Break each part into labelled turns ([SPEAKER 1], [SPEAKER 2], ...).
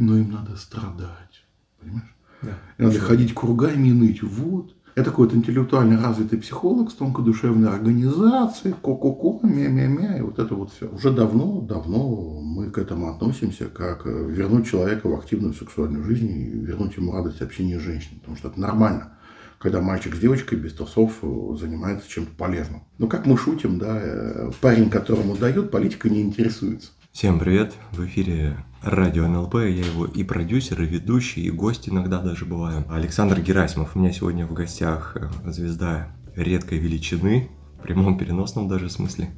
[SPEAKER 1] но им надо страдать. Понимаешь? Да. И надо ходить кругами и ныть. Вот. Я такой вот интеллектуально развитый психолог с тонкодушевной организацией, ко-ко-ко, мя-мя-мя, и вот это вот все. Уже давно, давно мы к этому относимся, как э, вернуть человека в активную сексуальную жизнь и вернуть ему радость общения с женщиной, потому что это нормально когда мальчик с девочкой без трусов э, занимается чем-то полезным. Ну, как мы шутим, да, э, парень, которому дают, политика не интересуется.
[SPEAKER 2] Всем привет! В эфире радио НЛП, я его и продюсер, и ведущий, и гость иногда даже бываю. Александр Герасимов у меня сегодня в гостях, э, звезда редкой величины, в прямом переносном даже смысле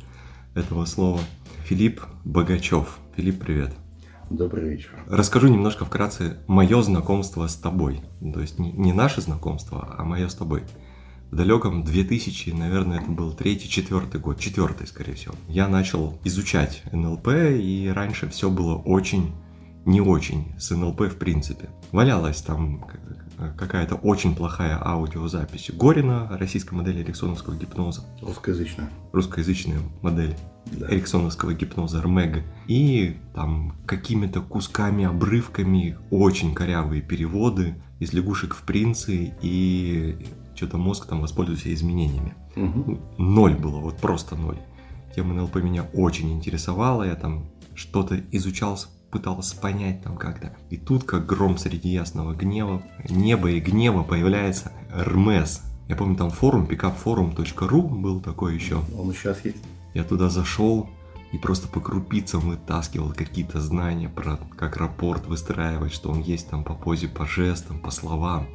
[SPEAKER 2] этого слова. Филипп Богачев. Филипп, привет.
[SPEAKER 1] Добрый вечер.
[SPEAKER 2] Расскажу немножко вкратце мое знакомство с тобой. То есть не, не наше знакомство, а мое с тобой. В далеком 2000, наверное, это был третий, четвертый год, четвертый, скорее всего. Я начал изучать НЛП, и раньше все было очень, не очень с НЛП в принципе. Валялась там какая-то очень плохая аудиозапись Горина, российской модели эриксоновского гипноза.
[SPEAKER 1] Русскоязычная.
[SPEAKER 2] Русскоязычная модель да. эриксоновского гипноза РМЭГ. И там какими-то кусками, обрывками очень корявые переводы из лягушек в принцы и что-то мозг там воспользуется изменениями. Угу. Ноль было, вот просто ноль. Тема НЛП меня очень интересовала, я там что-то изучал пытался понять там как-то. И тут, как гром среди ясного гнева, неба и гнева появляется Рмес. Я помню, там форум, pickupforum.ru был такой еще.
[SPEAKER 1] Он сейчас есть.
[SPEAKER 2] Я туда зашел и просто по крупицам вытаскивал какие-то знания про как рапорт выстраивать, что он есть там по позе, по жестам, по словам.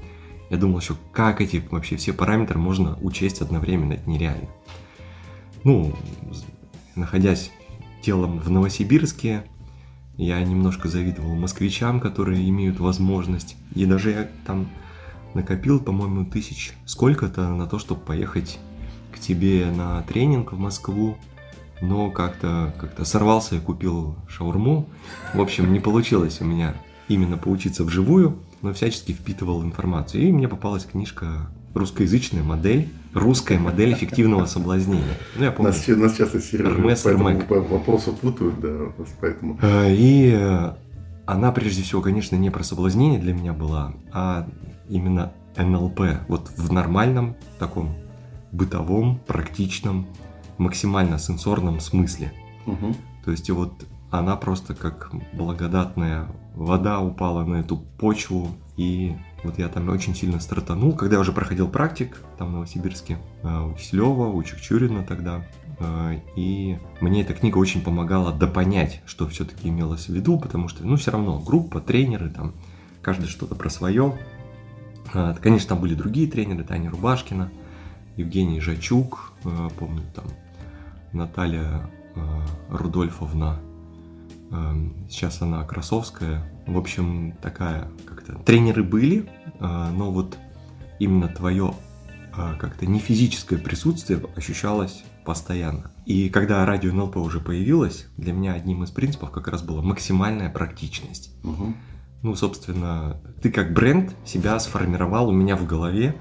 [SPEAKER 2] Я думал еще, как эти вообще все параметры можно учесть одновременно, это нереально. Ну, находясь телом в Новосибирске, я немножко завидовал москвичам, которые имеют возможность. И даже я там накопил, по-моему, тысяч сколько-то на то, чтобы поехать к тебе на тренинг в Москву. Но как-то как сорвался и купил шаурму. В общем, не получилось у меня именно поучиться вживую, но всячески впитывал информацию. И мне попалась книжка русскоязычная модель, русская модель эффективного соблазнения.
[SPEAKER 1] Ну, я помню. Нас, нас часто Сережа по этому вопросу путают, да, поэтому.
[SPEAKER 2] Э, и э, она, прежде всего, конечно, не про соблазнение для меня была, а именно НЛП. Вот в нормальном таком бытовом, практичном, максимально сенсорном смысле. Угу. То есть вот она просто как благодатная вода упала на эту почву и вот я там очень сильно стартанул, когда я уже проходил практик, там в Новосибирске, э, у Киселева, у Чукчурина тогда. Э, и мне эта книга очень помогала допонять, что все-таки имелось в виду, потому что, ну, все равно группа, тренеры, там, каждый что-то про свое. Э, конечно, там были другие тренеры, Таня Рубашкина, Евгений Жачук, помню, там, Наталья Рудольфовна, сейчас она Красовская, в общем, такая как-то... Тренеры были, а, но вот именно твое а, как-то не физическое присутствие ощущалось постоянно. И когда радио НЛП уже появилось, для меня одним из принципов как раз была максимальная практичность. Угу. Ну, собственно, ты как бренд себя сформировал у меня в голове,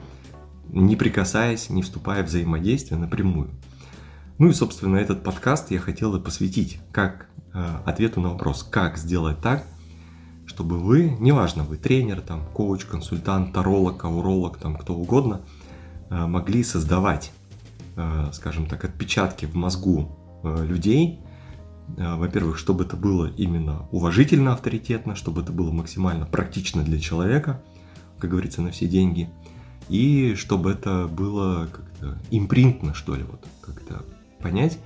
[SPEAKER 2] не прикасаясь, не вступая в взаимодействие напрямую. Ну и, собственно, этот подкаст я хотел и посвятить как э, ответу на вопрос, как сделать так, чтобы вы, неважно, вы тренер, там, коуч, консультант, таролог, ауролог, там, кто угодно, э, могли создавать, э, скажем так, отпечатки в мозгу э, людей, во-первых, чтобы это было именно уважительно, авторитетно, чтобы это было максимально практично для человека, как говорится, на все деньги, и чтобы это было как-то импринтно, что ли, вот как-то понять.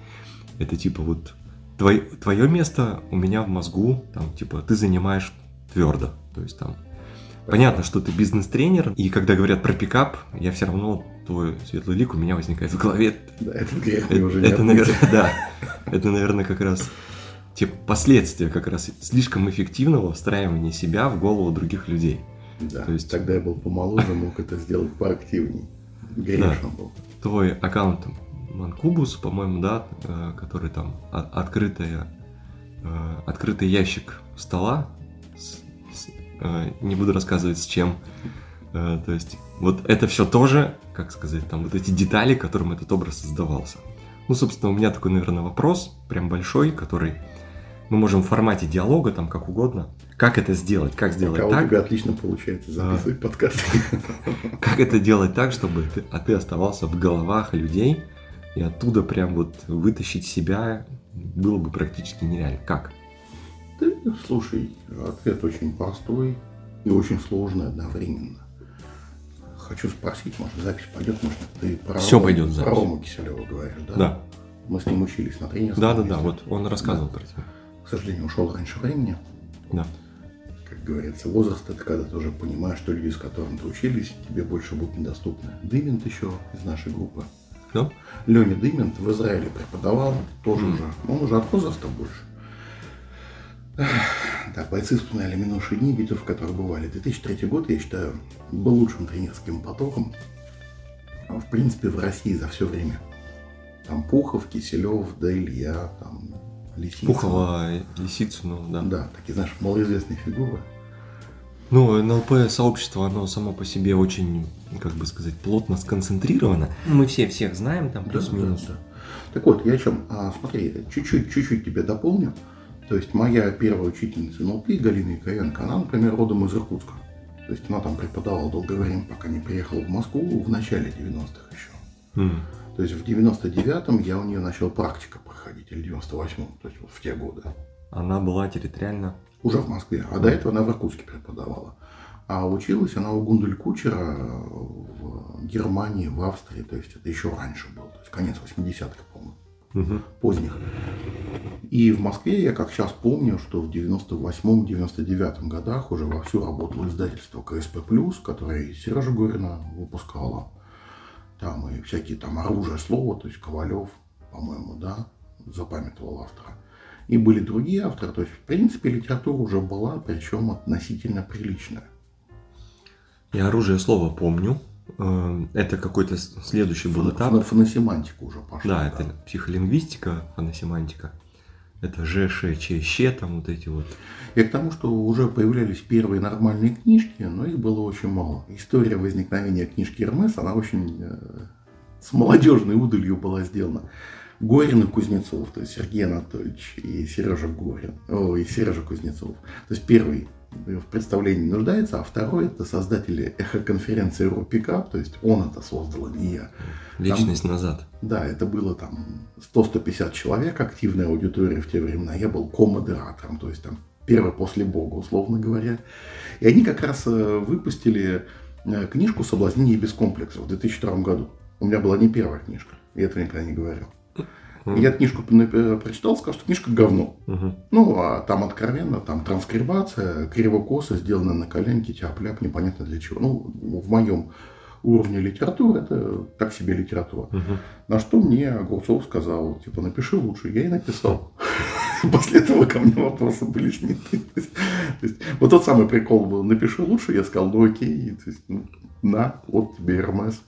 [SPEAKER 2] Это типа вот твое, твое место у меня в мозгу, там, типа, ты занимаешь твердо. То есть там Понятно, что ты бизнес-тренер, и когда говорят про пикап, я все равно твой светлый лик у меня возникает в голове.
[SPEAKER 1] Да, это грех это,
[SPEAKER 2] уже это, наверное, да. Это, наверное, как раз те последствия как раз слишком эффективного встраивания себя в голову других людей.
[SPEAKER 1] Да, То есть... тогда я был помоложе, мог это сделать поактивнее. Грешно да. был.
[SPEAKER 2] Твой аккаунт Манкубус, по-моему, да, э, который там открытая, э, открытый ящик стола, Э, не буду рассказывать с чем. То есть вот это все тоже, как сказать, там вот эти детали, которым этот образ создавался. Ну, собственно, у меня такой, наверное, вопрос, прям большой, который мы можем в формате диалога, там как угодно. Как это сделать? Как сделать
[SPEAKER 1] Пока
[SPEAKER 2] так?
[SPEAKER 1] у тебя отлично получается записывать а. подкасты.
[SPEAKER 2] Как это делать так, чтобы ты, а ты оставался в головах людей, и оттуда прям вот вытащить себя было бы практически нереально. Как?
[SPEAKER 1] Ты, слушай, ответ очень простой и очень сложный одновременно. Хочу спросить, может, запись пойдет, может, ты
[SPEAKER 2] про Все Рому, пойдет запись.
[SPEAKER 1] Про Рому Киселева говоришь, да?
[SPEAKER 2] Да.
[SPEAKER 1] Мы с ним учились на тренерском.
[SPEAKER 2] Да, да, да, вот он рассказывал да. про тебя.
[SPEAKER 1] К сожалению, ушел раньше времени.
[SPEAKER 2] Да.
[SPEAKER 1] Как говорится, возраст это когда ты уже понимаешь, что люди, с которыми ты учились, тебе больше будут недоступны. Дымент еще из нашей группы.
[SPEAKER 2] Кто?
[SPEAKER 1] Леня Дымент в Израиле преподавал, тоже mm. уже. Он уже от возраста больше. Да, бойцы вспоминали минувшие дни, битв, в которых бывали. 2003 год, я считаю, был лучшим тренерским потоком, в принципе, в России за все время. Там Пухов, Киселев, да Илья, там
[SPEAKER 2] Лисицын. Пухова, Лисицыну, да.
[SPEAKER 1] Да, такие, знаешь, малоизвестные фигуры.
[SPEAKER 2] Ну, НЛП сообщество, оно само по себе очень, как бы сказать, плотно сконцентрировано. Мы все всех знаем, там плюс-минус. Да, да, да.
[SPEAKER 1] Так вот, я о чем? А, смотри, чуть-чуть, чуть-чуть тебя дополню. То есть моя первая учительница НЛП, Галина Яковенко, она, например, родом из Иркутска. То есть она там преподавала долгое время, пока не приехала в Москву в начале 90-х еще. Mm. То есть в 99-м я у нее начал практика проходить, или 98-м, то есть вот в те годы.
[SPEAKER 2] Она была территориально?
[SPEAKER 1] Уже в Москве, а до этого она в Иркутске преподавала. А училась она у Гундель Кучера в Германии, в Австрии, то есть это еще раньше было, то есть конец 80-х, по-моему угу. поздних. И в Москве я как сейчас помню, что в 98-99 годах уже вовсю работало издательство КСП+, которое Сережа Горина выпускала. Там и всякие там оружие слова, то есть Ковалев, по-моему, да, запамятовал автора. И были другие авторы, то есть, в принципе, литература уже была, причем относительно приличная.
[SPEAKER 2] Я оружие слова помню, Э, это какой-то следующий был этап.
[SPEAKER 1] Фоносемантика уже пошла.
[SPEAKER 2] Да, это психолингвистика, фоносемантика. Это Ж, Ш, Ч, Щ, там вот эти вот.
[SPEAKER 1] И к тому, что уже появлялись первые нормальные книжки, но их было очень мало. История возникновения книжки Эрмес, она очень э, с молодежной удалью была сделана. Горин и Кузнецов, то есть Сергей Анатольевич и Сережа Горин, о, и Сережа Кузнецов. То есть первый в представлении нуждается, а второй это создатели эхоконференции Рупикап, то есть он это создал, а не я.
[SPEAKER 2] Личность там, назад.
[SPEAKER 1] Да, это было там 100-150 человек, активная аудитория в те времена. Я был ко-модератором, то есть там первый после Бога, условно говоря. И они как раз э, выпустили э, книжку «Соблазнение без комплексов» в 2002 году. У меня была не первая книжка, я этого никогда не говорил. Я книжку э, прочитал, сказал, что книжка говно. Ну, а там откровенно, там транскрибация, криво-косо, сделана на коленке, тяп-ляп, непонятно для чего. Ну, в моем уровне литературы это так себе литература. На что мне Огурцов сказал, типа, напиши лучше. Я и написал. После этого ко мне вопросы были сняты. Вот тот самый прикол был, напиши лучше, я сказал, ну окей, ну, на, вот тебе Эрмес.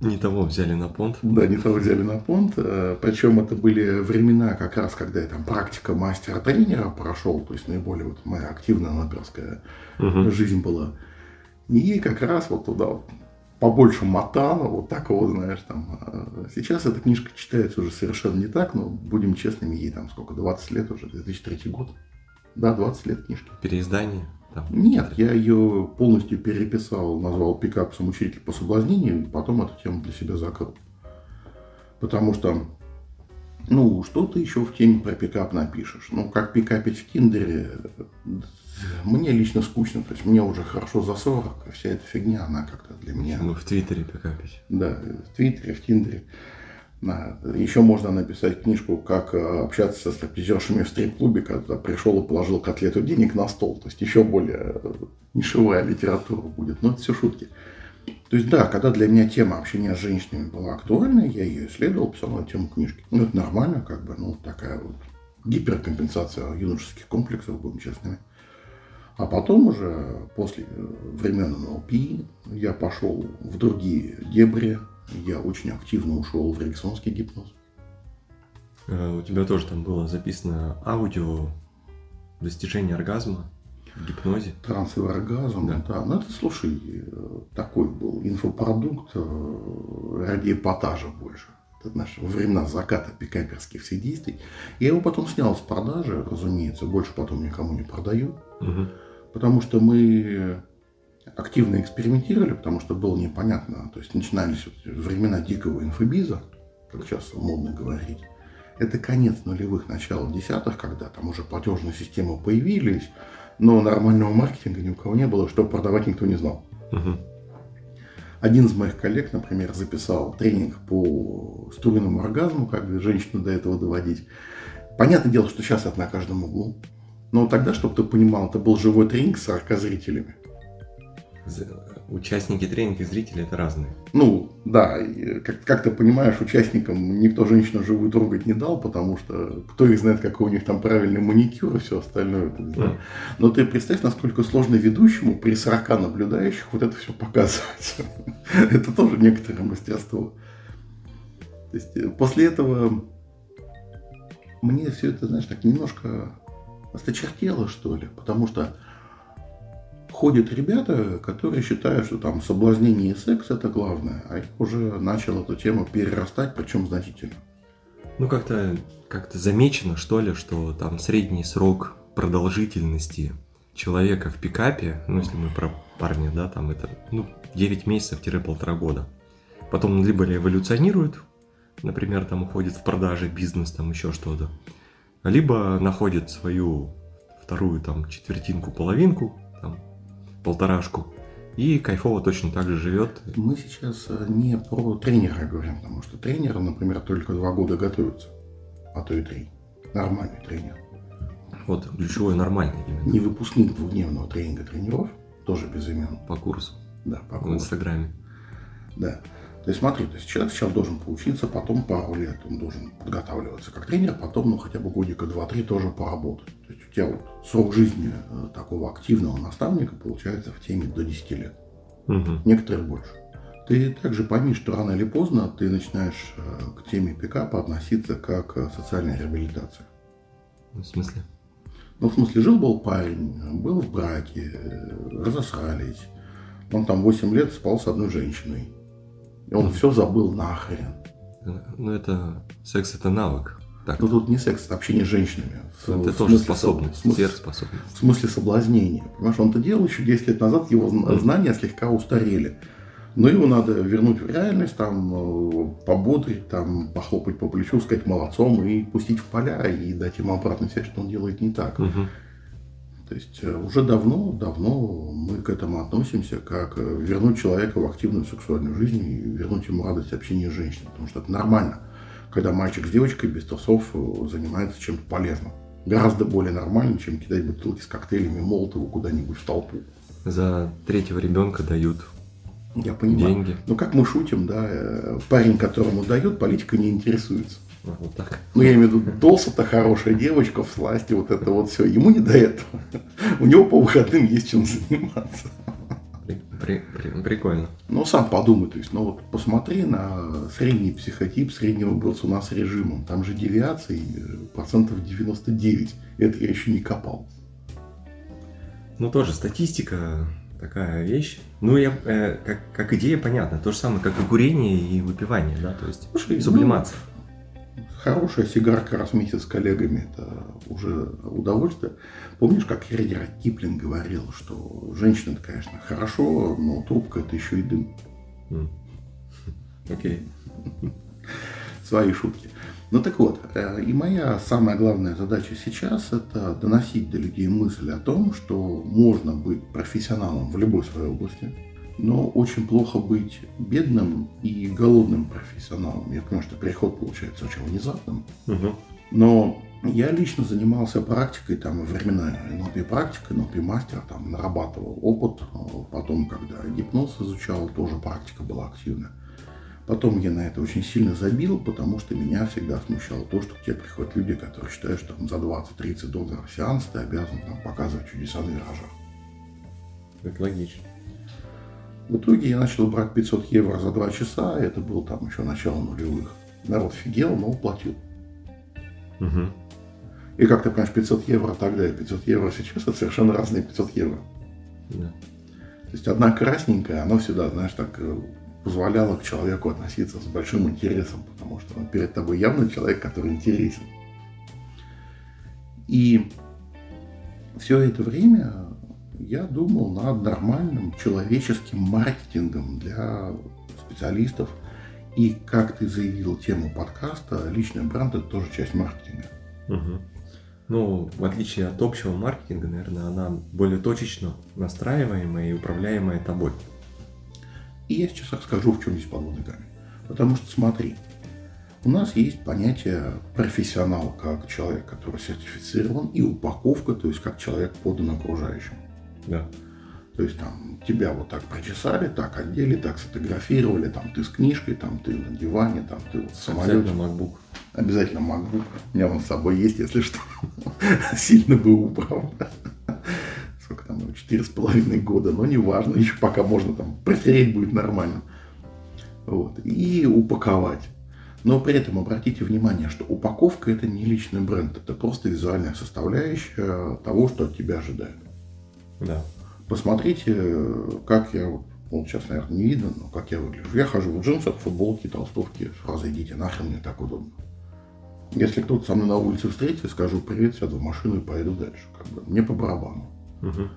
[SPEAKER 2] Не того взяли на понт.
[SPEAKER 1] Да, не того взяли на понт. Э, Причем это были времена как раз, когда я там практика мастера-тренера прошел, то есть наиболее вот моя активная аматорская угу. жизнь была. И как раз вот туда побольше мотала, вот такого, знаешь, там. Э, сейчас эта книжка читается уже совершенно не так, но будем честными, ей там сколько, 20 лет уже, 2003 год. Да, 20 лет книжки.
[SPEAKER 2] Переиздание?
[SPEAKER 1] Там. Нет, я ее полностью переписал, назвал пикапсом учитель по соблазнению, и потом эту тему для себя закрыл. Потому что, ну, что ты еще в теме про пикап напишешь? Ну, как пикапить в Тиндере, мне лично скучно, то есть мне уже хорошо за 40, и вся эта фигня, она как-то для меня...
[SPEAKER 2] Ну, в Твиттере пикапить.
[SPEAKER 1] Да, в Твиттере, в Тиндере. Еще можно написать книжку, как э, общаться со стриптизершами в стрип-клубе, когда пришел и положил котлету денег на стол. То есть еще более э, нишевая литература будет. Но это все шутки. То есть да, когда для меня тема общения с женщинами была актуальна, я ее исследовал, писал на тему книжки. Ну это нормально, как бы, ну такая вот гиперкомпенсация юношеских комплексов, будем честными. А потом уже, после э, времен НЛП, я пошел в другие дебри, я очень активно ушел в эриксонский гипноз.
[SPEAKER 2] Э, у тебя тоже там было записано аудио достижения оргазма в гипнозе.
[SPEAKER 1] Трансовый оргазм, да. да. Ну, это, слушай, такой был инфопродукт э, ради эпатажа больше. это наши во времена заката пикаперских всех действий. Я его потом снял с продажи, разумеется, больше потом никому не продаю. Угу. Потому что мы активно экспериментировали, потому что было непонятно. То есть начинались времена дикого инфобиза, как сейчас модно говорить. Это конец нулевых, начало десятых, когда там уже платежные системы появились, но нормального маркетинга ни у кого не было, что продавать никто не знал. Угу. Один из моих коллег, например, записал тренинг по струйному оргазму, как женщину до этого доводить. Понятное дело, что сейчас это на каждом углу. Но тогда, чтобы ты понимал, это был живой тренинг с 40 зрителями
[SPEAKER 2] участники тренинга и зрители это разные.
[SPEAKER 1] Ну, да, как, как ты понимаешь, участникам никто женщину живую трогать не дал, потому что кто их знает, какой у них там правильный маникюр и все остальное. Да. Но ты представь, насколько сложно ведущему при 40 наблюдающих вот это все показывать. это тоже некоторое мастерство. То есть э, после этого мне все это, знаешь, так немножко осточертело, что ли, потому что ходят ребята, которые считают, что там соблазнение и секс это главное, а я уже начал эту тему перерастать, причем значительно.
[SPEAKER 2] Ну, как-то как замечено, что ли, что там средний срок продолжительности человека в пикапе, ну, если мы про парня, да, там это, ну, 9 месяцев-полтора года. Потом либо эволюционирует, например, там уходит в продажи, бизнес, там еще что-то, либо находит свою вторую там четвертинку, половинку, там, полторашку. И кайфово точно так же живет.
[SPEAKER 1] Мы сейчас э, не про тренера говорим, потому что тренеры, например, только два года готовятся, а то и три. Нормальный тренер.
[SPEAKER 2] Вот ключевой нормальный
[SPEAKER 1] именно. Не выпускник двухдневного тренинга тренеров, тоже без имен.
[SPEAKER 2] По курсу.
[SPEAKER 1] Да, по
[SPEAKER 2] курсу. В Инстаграме.
[SPEAKER 1] Да. То есть смотри, то есть человек сначала должен поучиться, потом пару лет он должен подготавливаться как тренер, потом, ну, хотя бы годика два-три тоже поработать. То есть у тебя вот срок жизни э, такого активного наставника получается в теме до 10 лет. Угу. Некоторые больше. Ты также пойми, что рано или поздно ты начинаешь э, к теме пикапа относиться как к социальной реабилитации.
[SPEAKER 2] В смысле?
[SPEAKER 1] Ну, в смысле, жил-был парень, был в браке, э, разосрались. Он там 8 лет спал с одной женщиной. И он все забыл нахрен.
[SPEAKER 2] Ну, это секс это навык.
[SPEAKER 1] Так. Ну, тут не секс, это общение с женщинами.
[SPEAKER 2] Это тоже способность,
[SPEAKER 1] смысле, сверхспособность. В смысле соблазнения. Понимаешь, он это делал еще 10 лет назад, его знания слегка устарели. Но его надо вернуть в реальность, там, э, пободрить, там, похлопать по плечу, сказать молодцом и пустить в поля и дать ему обратную связь, что он делает не так. Угу. То есть э, уже давно, давно мы к этому относимся, как э, вернуть человека в активную сексуальную жизнь и вернуть ему радость общения с женщиной. Потому что это нормально, когда мальчик с девочкой без трусов э, занимается чем-то полезным. Гораздо более нормально, чем кидать бутылки с коктейлями Молотова куда-нибудь в толпу.
[SPEAKER 2] За третьего ребенка дают
[SPEAKER 1] я понимаю.
[SPEAKER 2] деньги.
[SPEAKER 1] Ну, как мы шутим, да, парень, которому дают, политика не интересуется.
[SPEAKER 2] Вот так.
[SPEAKER 1] Ну, я имею в виду, Долса-то хорошая девочка в сласти, вот это вот все. Ему не до этого. У него по выходным есть чем заниматься.
[SPEAKER 2] При, при, прикольно.
[SPEAKER 1] Ну, сам подумай, то есть, ну вот посмотри на средний психотип среднего борцуна с режимом. Там же девиаций э, процентов 99. Это я еще не копал.
[SPEAKER 2] Ну, тоже статистика такая вещь. Ну, я, э, как, как идея понятна. То же самое, как и курение и выпивание, да, то есть Слушай, сублимация. Ну,
[SPEAKER 1] хорошая сигарка раз в месяц с коллегами, это уже удовольствие. Помнишь, как Редер Киплинг говорил, что женщина, это, конечно, хорошо, но трубка это еще и дым.
[SPEAKER 2] Окей.
[SPEAKER 1] Okay. Свои шутки. Ну так вот, э, и моя самая главная задача сейчас это доносить до людей мысль о том, что можно быть профессионалом в любой своей области, но очень плохо быть бедным и голодным профессионалом. Я понимаю, что переход получается очень внезапным. Угу. Но я лично занимался практикой, там, времена НЛП практикой, НЛП мастера, там, нарабатывал опыт. Потом, когда гипноз изучал, тоже практика была активная. Потом я на это очень сильно забил, потому что меня всегда смущало то, что к тебе приходят люди, которые считают, что там, за 20-30 долларов сеанс ты обязан там, показывать чудеса на виражах.
[SPEAKER 2] Это логично.
[SPEAKER 1] В итоге я начал брать 500 евро за 2 часа, это было там еще начало нулевых. Народ офигел, но уплатил. Угу. И как ты понимаешь, 500 евро тогда и 500 евро сейчас, это совершенно разные 500 евро. Да. То есть одна красненькая, она всегда, знаешь, так э, позволяло к человеку относиться с большим интересом, потому что перед тобой явно человек, который интересен. И все это время я думал над нормальным человеческим маркетингом для специалистов. И как ты заявил тему подкаста, личный бренд это тоже часть маркетинга.
[SPEAKER 2] Угу. Ну, в отличие от общего маркетинга, наверное, она более точечно настраиваемая и управляемая тобой.
[SPEAKER 1] И я сейчас расскажу, в чем здесь подводный камень. Потому что смотри, у нас есть понятие профессионал как человек, который сертифицирован, и упаковка, то есть как человек подан окружающим.
[SPEAKER 2] Да.
[SPEAKER 1] То есть там тебя вот так прочесали, так одели, так сфотографировали, там ты с книжкой, там ты на диване, там ты вот в самолете.
[SPEAKER 2] Обязательно MacBook.
[SPEAKER 1] Обязательно MacBook. У меня он с собой есть, если что. Сильно бы убрал. Сколько там, четыре с половиной года, но неважно, еще пока можно там протереть будет нормально. Вот. И упаковать. Но при этом обратите внимание, что упаковка это не личный бренд, это просто визуальная составляющая того, что от тебя ожидают.
[SPEAKER 2] Да.
[SPEAKER 1] Посмотрите, как я, вот сейчас, наверное, не видно, но как я выгляжу. Я хожу в джинсах, футболке, толстовке, с фразой «идите нахрен, мне так удобно». Если кто-то со мной на улице встретится, скажу «привет», сяду в машину и поеду дальше. Как бы, мне по барабану.
[SPEAKER 2] Угу.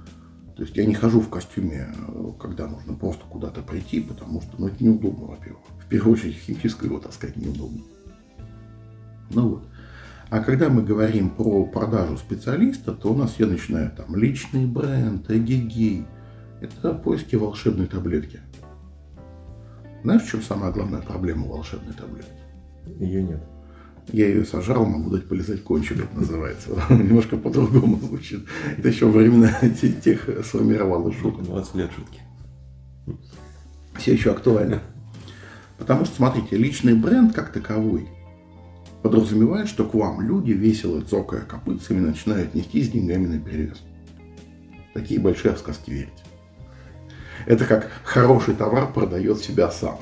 [SPEAKER 1] То есть я не хожу в костюме, когда нужно просто куда-то прийти, потому что ну, это неудобно, во-первых. В первую очередь химическое его таскать неудобно. Ну вот. А когда мы говорим про продажу специалиста, то у нас все начинают там личный бренд, эгегей. Это поиски волшебной таблетки. Знаешь, в чем самая главная проблема волшебной таблетки?
[SPEAKER 2] Ее нет.
[SPEAKER 1] Я ее сажал, могу дать полезать кончик, это называется. Немножко по-другому звучит. Это еще времена тех сформировалось шуток.
[SPEAKER 2] 20 лет шутки.
[SPEAKER 1] Все еще актуально. Потому что, смотрите, личный бренд как таковой подразумевает, что к вам люди, весело цокая копытцами, начинают нести с деньгами на перевес. Такие большие сказки верить. Это как хороший товар продает себя сам.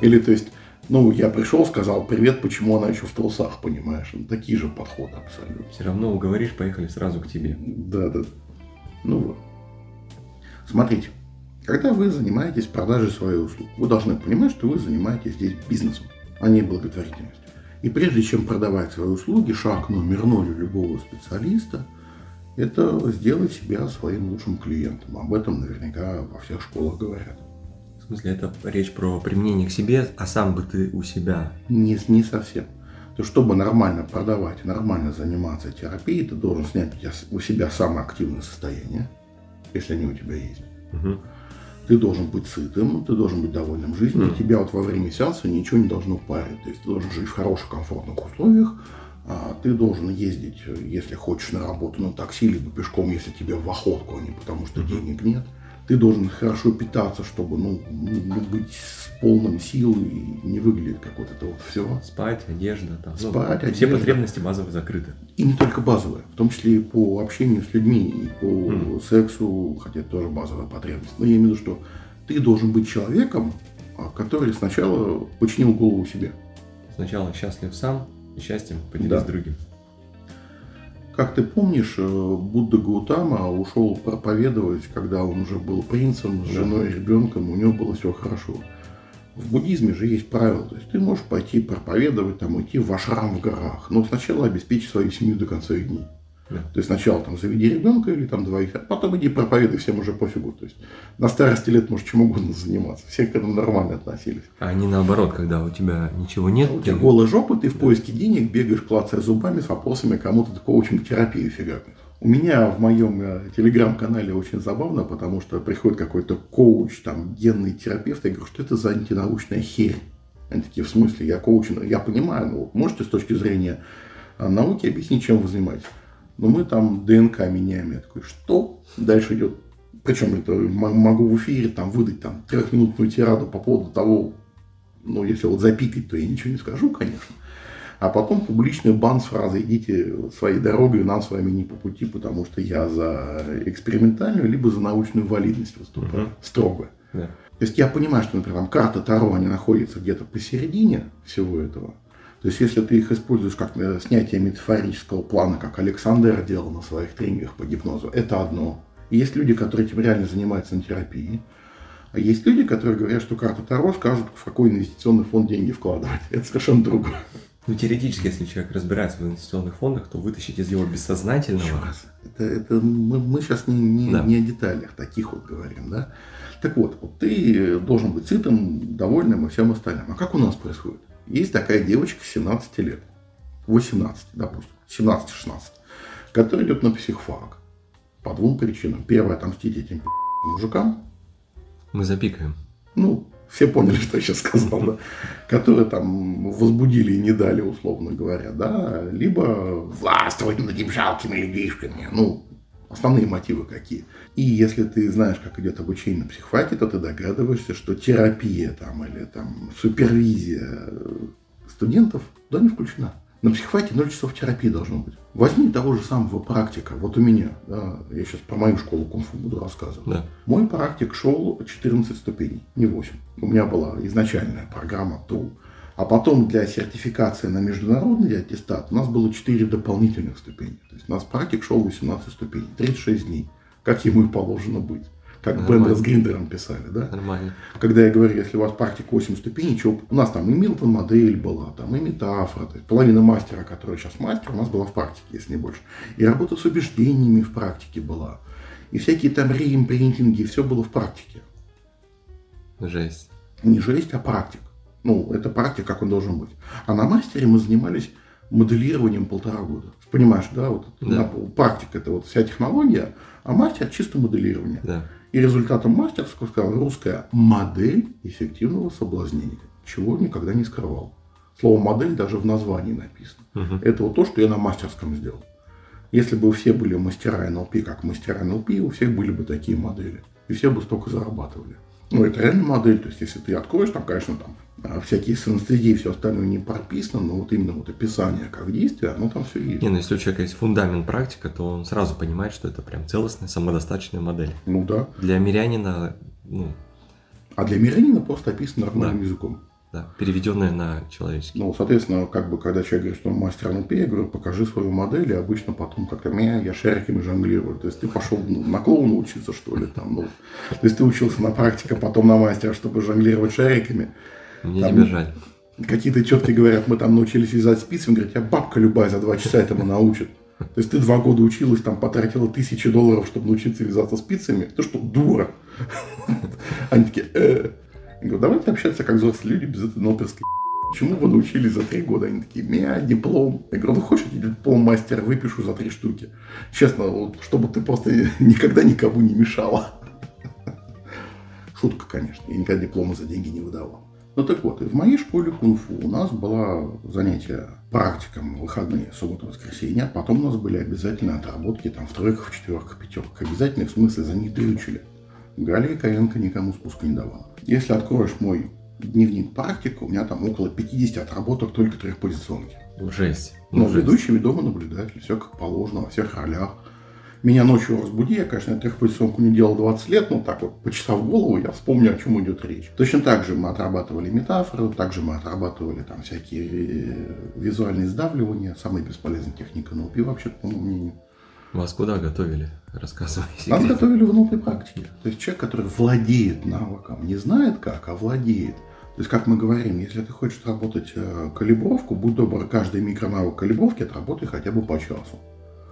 [SPEAKER 1] Или, то есть, ну, я пришел, сказал привет, почему она еще в трусах, понимаешь? Ну, такие же подходы абсолютно.
[SPEAKER 2] Все равно уговоришь, поехали сразу к тебе.
[SPEAKER 1] Да, да. Ну вот. Смотрите, когда вы занимаетесь продажей своей услуги, вы должны понимать, что вы занимаетесь здесь бизнесом, а не благотворительностью. И прежде чем продавать свои услуги, шаг номер ноль у любого специалиста – это сделать себя своим лучшим клиентом. Об этом наверняка во всех школах говорят
[SPEAKER 2] смысле, это речь про применение к себе, а сам бы ты у себя?
[SPEAKER 1] Не, не совсем. То чтобы нормально продавать, нормально заниматься терапией, ты должен снять у себя самое активное состояние, если они у тебя есть.
[SPEAKER 2] Угу.
[SPEAKER 1] Ты должен быть сытым, ты должен быть довольным жизнью. Угу. Тебя вот во время сеанса ничего не должно парить. То есть ты должен жить в хороших, комфортных условиях. А ты должен ездить, если хочешь, на работу на такси, либо пешком, если тебе в охотку, а не потому что угу. денег нет ты должен хорошо питаться, чтобы ну, быть с полным сил и не выглядеть как вот это вот все.
[SPEAKER 2] Спать, одежда, там.
[SPEAKER 1] Ну, Спать,
[SPEAKER 2] ну, одежда. Все потребности базовые закрыты.
[SPEAKER 1] И не только базовые, в том числе и по общению с людьми, и по mm. сексу, хотя это тоже базовая потребность. Но я имею в виду, что ты должен быть человеком, а, который сначала починил голову себе.
[SPEAKER 2] Сначала счастлив сам, и счастьем поделись да. с другим.
[SPEAKER 1] Как ты помнишь, э, Будда Гаутама ушел проповедовать, когда он уже был принцем, с женой и ребенком, у него было все хорошо. В буддизме же есть правило, то есть ты можешь пойти проповедовать, там, уйти в ашрам в горах, но сначала обеспечить свою семью до конца их дней. Да. То есть сначала там заведи ребенка или там двоих, а потом иди проповедуй, всем уже пофигу. То есть на старости лет можешь чем угодно заниматься. Все к этому нормально относились.
[SPEAKER 2] А не наоборот, когда у тебя ничего нет.
[SPEAKER 1] А у тебя ты... голая жопа, ты в поиске денег бегаешь, клацая зубами с вопросами, кому то коучинг-терапию фигакнешь. У меня в моем э, телеграм-канале очень забавно, потому что приходит какой-то коуч, там, генный терапевт, я говорю, что это за антинаучная херь? Они такие, в смысле, я коуч, я понимаю, ну, можете с точки зрения э, науки объяснить, чем вы занимаетесь? Но мы там ДНК меняем. Я такой, что? Дальше идет, причем это могу в эфире там выдать там трехминутную тираду по поводу того, ну, если вот запикать, то я ничего не скажу, конечно. А потом публичный бан с фразой «идите своей дорогой, нам с вами не по пути, потому что я за экспериментальную, либо за научную валидность выступаю». Угу. Строго.
[SPEAKER 2] Да.
[SPEAKER 1] То есть я понимаю, что, например, там карта Таро, они находятся где-то посередине всего этого. То есть, если ты их используешь как э, снятие метафорического плана, как Александр делал на своих тренингах по гипнозу, это одно. И есть люди, которые этим реально занимаются на терапии. А есть люди, которые говорят, что карта Таро скажут, в какой инвестиционный фонд деньги вкладывать. Это совершенно другое.
[SPEAKER 2] Ну, теоретически, если человек разбирается в инвестиционных фондах, то вытащить из его бессознательного... Еще раз.
[SPEAKER 1] Это, это мы, мы сейчас не, не, да. не о деталях таких вот говорим, да? Так вот, вот, ты должен быть сытым, довольным и всем остальным. А как у нас происходит? Есть такая девочка 17 лет, 18, допустим, 17-16, которая идет на психфак. По двум причинам. Первое, отомстить этим мужикам.
[SPEAKER 2] Мы запикаем.
[SPEAKER 1] Ну, все поняли, что я сейчас сказал, да, которые там возбудили и не дали, условно говоря, да, либо властвовать над этими жалкими людишками, ну, основные мотивы какие. И если ты знаешь, как идет обучение на психфаке, то ты догадываешься, что терапия там или там супервизия студентов туда не включена. На психфаке 0 часов терапии должно быть. Возьми того же самого практика. Вот у меня, да, я сейчас про мою школу кунг-фу буду рассказывать. Да. Мой практик шел 14 ступеней, не 8. У меня была изначальная программа ТУ. А потом для сертификации на международный аттестат у нас было 4 дополнительных ступени. То есть у нас практик шел 18 ступеней, 36 дней, как ему и положено быть как Нормально. Бендер с Гриндером писали, да?
[SPEAKER 2] Нормально.
[SPEAKER 1] Когда я говорю, если у вас практика 8 ступеней, что у нас там и Милтон модель была, там и метафора, то есть половина мастера, который сейчас мастер, у нас была в практике, если не больше. И работа с убеждениями в практике была. И всякие там реимпринтинги, все было в практике.
[SPEAKER 2] Жесть.
[SPEAKER 1] Не жесть, а практик. Ну, это практика, как он должен быть. А на мастере мы занимались моделированием полтора года. Понимаешь, да, вот да. Практика это вот вся технология, а мастер чисто моделирование.
[SPEAKER 2] Да.
[SPEAKER 1] И результатом мастерского сказал русская модель эффективного соблазнения, чего никогда не скрывал. Слово модель даже в названии написано. Угу. Это вот то, что я на мастерском сделал. Если бы все были мастера НЛП, как мастера НЛП, у всех были бы такие модели. И все бы столько зарабатывали. Ну, это реально модель. То есть, если ты откроешь, там, конечно, там а всякие синестезии и все остальное не прописано, но вот именно вот описание как действие, оно там все есть.
[SPEAKER 2] Не, ну если у человека есть фундамент практика, то он сразу понимает, что это прям целостная, самодостаточная модель.
[SPEAKER 1] Ну да.
[SPEAKER 2] Для мирянина, ну...
[SPEAKER 1] А для мирянина просто описано нормальным да. языком.
[SPEAKER 2] Да, переведенное на человеческий.
[SPEAKER 1] Ну, соответственно, как бы, когда человек говорит, что он мастер НЛП, я говорю, покажи свою модель, и обычно потом как-то меня, я шариками жонглирую. То есть ты пошел ну, на клоуна учиться, что ли, там, ну. То есть ты учился на практике, потом на мастера, чтобы жонглировать шариками.
[SPEAKER 2] Мне там, тебя жаль.
[SPEAKER 1] Какие-то тетки говорят, мы там научились вязать спицами, говорят, я бабка любая за два часа этому научит. То есть ты два года училась, там потратила тысячи долларов, чтобы научиться вязаться спицами. Ты что, дура? Они такие, э. Я говорю, давайте общаться как взрослые люди без этой ноперской Чему вы научились за три года? Они такие, меня диплом. Я говорю, ну хочешь, я диплом мастера выпишу за три штуки. Честно, вот, чтобы ты просто никогда никому не мешала. Шутка, конечно. Я никогда диплома за деньги не выдавал. Ну так вот, в моей школе кунг-фу у нас было занятие практикам выходные, суббота, воскресенье. А потом у нас были обязательно отработки там в тройках, в четверках, пятерках. Обязательно, в смысле, за них дрючили. Галя Ковенко никому спуска не давала. Если откроешь мой дневник практика, у меня там около 50 отработок только трехпозиционки.
[SPEAKER 2] Жесть.
[SPEAKER 1] Ну, ну ведущий, ведомый наблюдатель, все как положено, во всех ролях. Меня ночью разбуди, я, конечно, трехпозиционку не делал 20 лет, но так вот, почесав голову, я вспомню, о чем идет речь. Точно так же мы отрабатывали метафоры, также мы отрабатывали там всякие э, визуальные сдавливания, самая бесполезная техника НЛП вообще, по моему мнению.
[SPEAKER 2] Вас куда готовили? Рассказывай.
[SPEAKER 1] Нас готовили в внутренней практике. То есть человек, который владеет навыком, не знает как, а владеет. То есть, как мы говорим, если ты хочешь работать э, калибровку, будь добр, каждый микронавык калибровки отработай хотя бы по часу.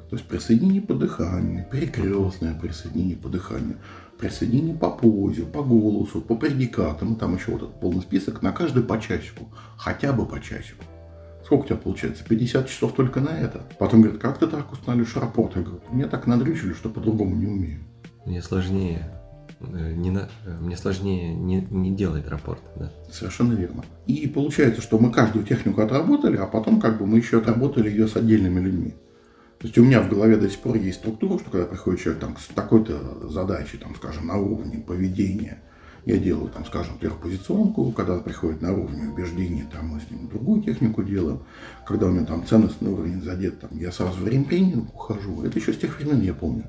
[SPEAKER 1] То есть присоединение по дыханию, перекрестное присоединение по дыханию, присоединение по позе, по голосу, по предикатам, и там еще вот этот полный список, на каждый по часику, хотя бы по часику. Сколько у тебя получается? 50 часов только на это. Потом говорит, как ты так установишь рапорт? Я говорю, мне так надрючили, что по-другому не умею.
[SPEAKER 2] Мне сложнее э, не на, э, мне сложнее не, не делать рапорт. Да.
[SPEAKER 1] Совершенно верно. И получается, что мы каждую технику отработали, а потом как бы мы еще отработали ее с отдельными людьми. То есть у меня в голове до сих пор есть структура, что когда приходит человек там, с такой-то задачей, там, скажем, на уровне поведения, я делаю, там, скажем, трехпозиционку, когда приходит на уровне убеждения, там мы с ним другую технику делаем. Когда у меня там ценностный уровень задет, там, я сразу в ремпрининг ухожу. Это еще с тех времен я помню.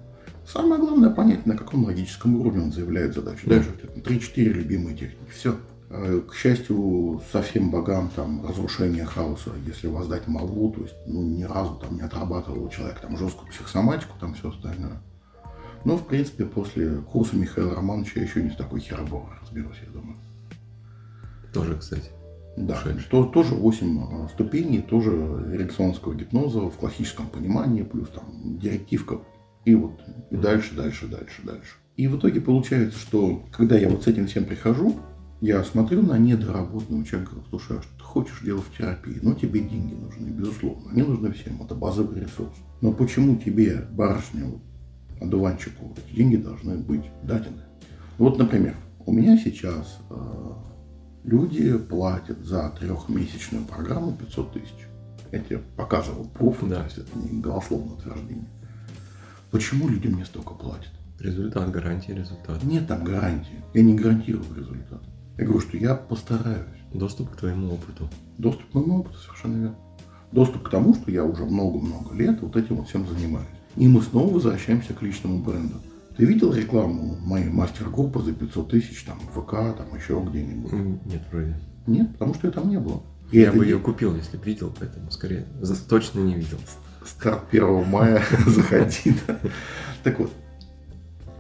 [SPEAKER 1] Самое главное понять, на каком логическом уровне он заявляет задачу. Дальше 3-4 любимые техники. Все. А, к счастью, совсем богам там разрушение хаоса, если воздать молву, то есть ну, ни разу там не отрабатывал человек там жесткую психосоматику, там все остальное. Но, в принципе, после курса Михаила Романовича я еще не с такой хероборой разберусь, я думаю.
[SPEAKER 2] Тоже, кстати.
[SPEAKER 1] Да, то, тоже 8 а, ступеней, тоже эриксонского гипноза в классическом понимании, плюс там директивка, и вот и дальше, дальше, дальше, дальше. И в итоге получается, что когда я вот с этим всем прихожу, я смотрю на недоработанного человека, говорю, слушай, а что ты хочешь делать в терапии? Ну, тебе деньги нужны, безусловно. Они нужны всем, это базовый ресурс. Но почему тебе, барышня, одуванчику, эти деньги должны быть дадены? Вот, например, у меня сейчас э, люди платят за трехмесячную программу 500 тысяч. Я тебе показывал пруф, да. то есть это не голословное утверждение. Почему люди мне столько платят?
[SPEAKER 2] Результат, гарантия результата.
[SPEAKER 1] Нет там гарантии. Я не гарантирую результат. Я говорю, что я постараюсь.
[SPEAKER 2] Доступ к твоему опыту.
[SPEAKER 1] Доступ к моему опыту, совершенно верно. Доступ к тому, что я уже много-много лет вот этим вот всем занимаюсь. И мы снова возвращаемся к личному бренду. Ты видел рекламу моей мастер-группы за 500 тысяч, там, ВК, там, еще где-нибудь?
[SPEAKER 2] Нет, вроде.
[SPEAKER 1] Нет, потому что ее там не было.
[SPEAKER 2] Я, я бы не... ее купил, если бы видел, поэтому скорее точно не видел.
[SPEAKER 1] Старт 1 мая заходи. Так вот,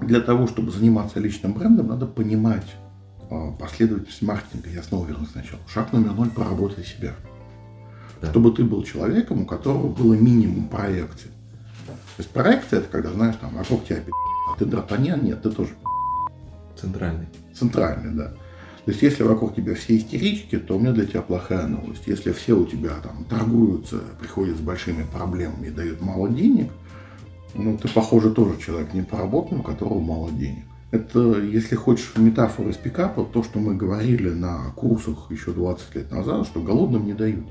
[SPEAKER 1] для того, чтобы заниматься личным брендом, надо понимать а, последовательность маркетинга. Я снова вернусь сначала. Шаг номер ноль – проработай себя. Да. Чтобы ты был человеком, у которого было минимум проекций. То есть проекция – это когда, знаешь, там, вокруг тебя а ты Д'Артаньян, нет, ты тоже
[SPEAKER 2] Центральный.
[SPEAKER 1] Центральный, да. То есть, если вокруг тебя все истерички, то у меня для тебя плохая новость. Если все у тебя там торгуются, приходят с большими проблемами и дают мало денег, ну, ты, похоже, тоже человек не поработанный, у которого мало денег. Это, если хочешь, метафора из пикапа, то, что мы говорили на курсах еще 20 лет назад, что голодным не дают.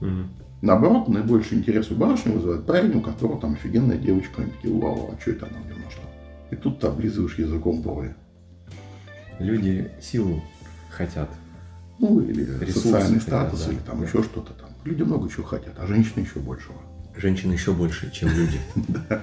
[SPEAKER 1] Угу. Наоборот, наибольший интерес у барышни вызывает парень, у которого там офигенная девочка, они такие, вау, а что это она мне нашла? И тут ты облизываешь языком брови.
[SPEAKER 2] Люди силу хотят.
[SPEAKER 1] Ну, или Ресурсы социальный статус, да, или там да. еще что-то там. Люди много чего хотят, а женщины еще большего.
[SPEAKER 2] Женщины еще больше, чем люди.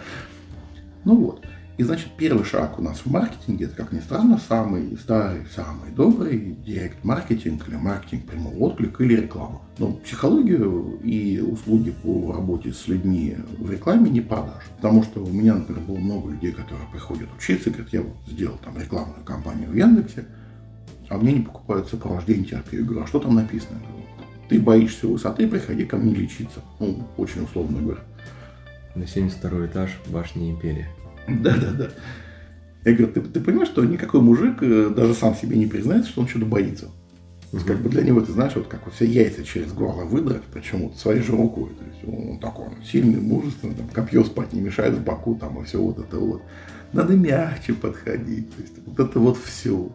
[SPEAKER 1] Ну вот. И значит, первый шаг у нас в маркетинге, это, как ни странно, самый старый, самый добрый директ-маркетинг или маркетинг прямого отклика или реклама. Но психологию и услуги по работе с людьми в рекламе не продашь. Потому что у меня, например, было много людей, которые приходят учиться говорят, я вот сделал там рекламную кампанию в Яндексе, а мне не покупают сопровождение терапию. Я говорю, а что там написано? Ты боишься высоты, приходи ко мне лечиться. Ну, очень условно говоря.
[SPEAKER 2] На 72 этаж башни Империи.
[SPEAKER 1] Да, да, да. Я говорю, ты, ты понимаешь, что никакой мужик э, даже сам себе не признается, что он что-то боится. То есть, как бы для него, ты знаешь, вот как вот все яйца через горло выдрать, причем вот своей же рукой. То есть он такой он сильный, мужественный, там, копье спать не мешает в боку, там, и все вот это вот. Надо мягче подходить. То есть вот это вот все.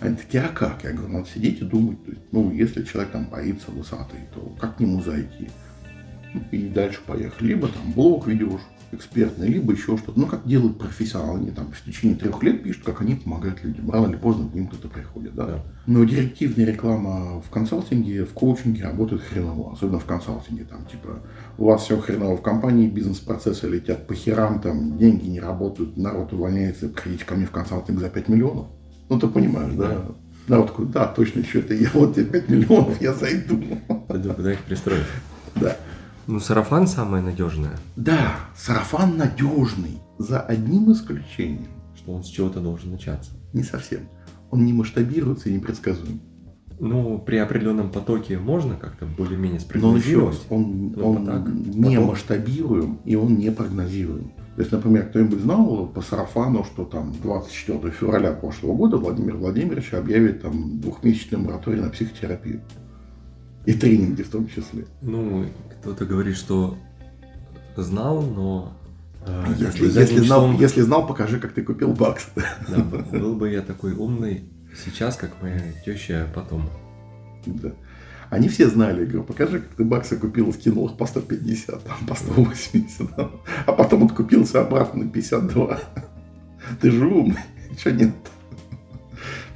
[SPEAKER 1] Они такие, а как? Я говорю, надо сидеть и думать. То есть, ну, если человек там боится высоты, то как к нему зайти? И дальше поехали. Либо там блог ведешь, экспертный, либо еще что-то. Ну, как делают профессионалы, они там в течение трех лет пишут, как они помогают людям. Рано или поздно к ним кто-то приходит, да. да. Но директивная реклама в консалтинге, в коучинге работает хреново, особенно в консалтинге. Там, типа, у вас все хреново в компании, бизнес-процессы летят по херам, там, деньги не работают, народ увольняется, приходите ко мне в консалтинг за 5 миллионов. Ну, ты понимаешь, да? да? Народ такой, да, точно, что это я, вот тебе 5 миллионов, я зайду.
[SPEAKER 2] Пойду, куда их пристроить.
[SPEAKER 1] Да.
[SPEAKER 2] Ну, сарафан самое надежное.
[SPEAKER 1] Да, сарафан надежный, за одним исключением.
[SPEAKER 2] Что он с чего-то должен начаться.
[SPEAKER 1] Не совсем. Он не масштабируется и непредсказуем.
[SPEAKER 2] Ну, при определенном потоке можно как-то более-менее спрогнозировать.
[SPEAKER 1] Но он, он, он так, не поток... масштабируем и он не прогнозируем. То есть, например, кто-нибудь знал по сарафану, что там 24 февраля прошлого года Владимир Владимирович объявит там двухмесячный мораторий на психотерапию. И тренинги в том числе.
[SPEAKER 2] Ну, кто-то говорит, что знал, но...
[SPEAKER 1] Э, если, если, знал, если знал, покажи, как ты купил бакс.
[SPEAKER 2] Да, был бы я такой умный сейчас, как моя теща потом.
[SPEAKER 1] Да. Они все знали, я говорю, покажи, как ты баксы купил, скинул их по 150, там, по 180, там. а потом откупился обратно на 52. Ты же умный, что нет?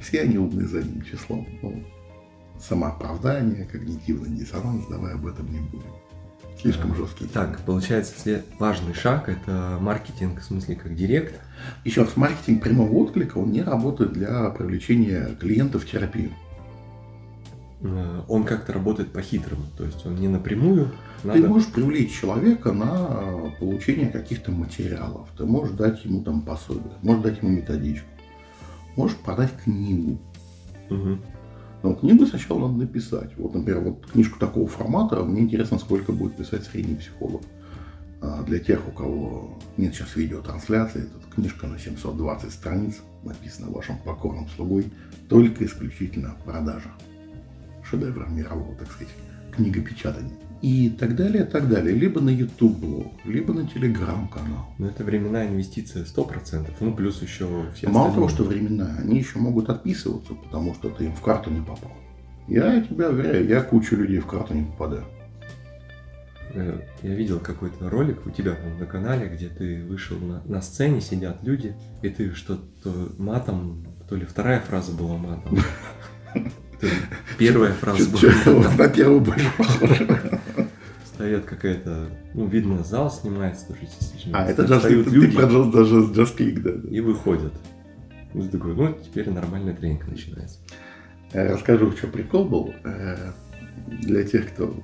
[SPEAKER 1] Все они умные задним числом. Ну, самооправдание, когнитивный диссонанс, давай об этом не будем. Слишком жесткий.
[SPEAKER 2] Так, получается, след... важный шаг – это маркетинг, в смысле, как директ.
[SPEAKER 1] Еще раз, маркетинг прямого отклика, он не работает для привлечения клиентов в терапию.
[SPEAKER 2] Э, он как-то работает по-хитрому, то есть он не напрямую.
[SPEAKER 1] Надо... Ты можешь привлечь человека на получение каких-то материалов, ты можешь дать ему там пособие, можешь дать ему методичку, можешь продать книгу. Угу. Но книгу сначала надо написать. Вот, например, вот книжку такого формата, мне интересно, сколько будет писать средний психолог. А для тех, у кого нет сейчас видеотрансляции, тут книжка на 720 страниц, написана вашим покорным слугой, только исключительно продажа шедевра мирового, так сказать, книгопечатания. И так далее, так далее. Либо на YouTube блог, либо на Telegram канал.
[SPEAKER 2] Но это временная инвестиция 100%. Ну, плюс еще
[SPEAKER 1] все Мало того, что временная, они еще могут отписываться, потому что ты им в карту не попал. Я тебя уверяю, я кучу людей в карту не попадаю.
[SPEAKER 2] Э, я видел какой-то ролик у тебя там на канале, где ты вышел на, на сцене, сидят люди, и ты что-то матом, то ли вторая фраза была матом, Первая фраза была.
[SPEAKER 1] На первую больше похоже.
[SPEAKER 2] Стоят какая-то, ну, видно, зал снимается тоже частично.
[SPEAKER 1] А, это джаз, ты, люди, ты про даже джаз клик, да.
[SPEAKER 2] И выходят. И такой, ну, теперь нормальный тренинг начинается.
[SPEAKER 1] Расскажу, что прикол был. Э, для тех, кто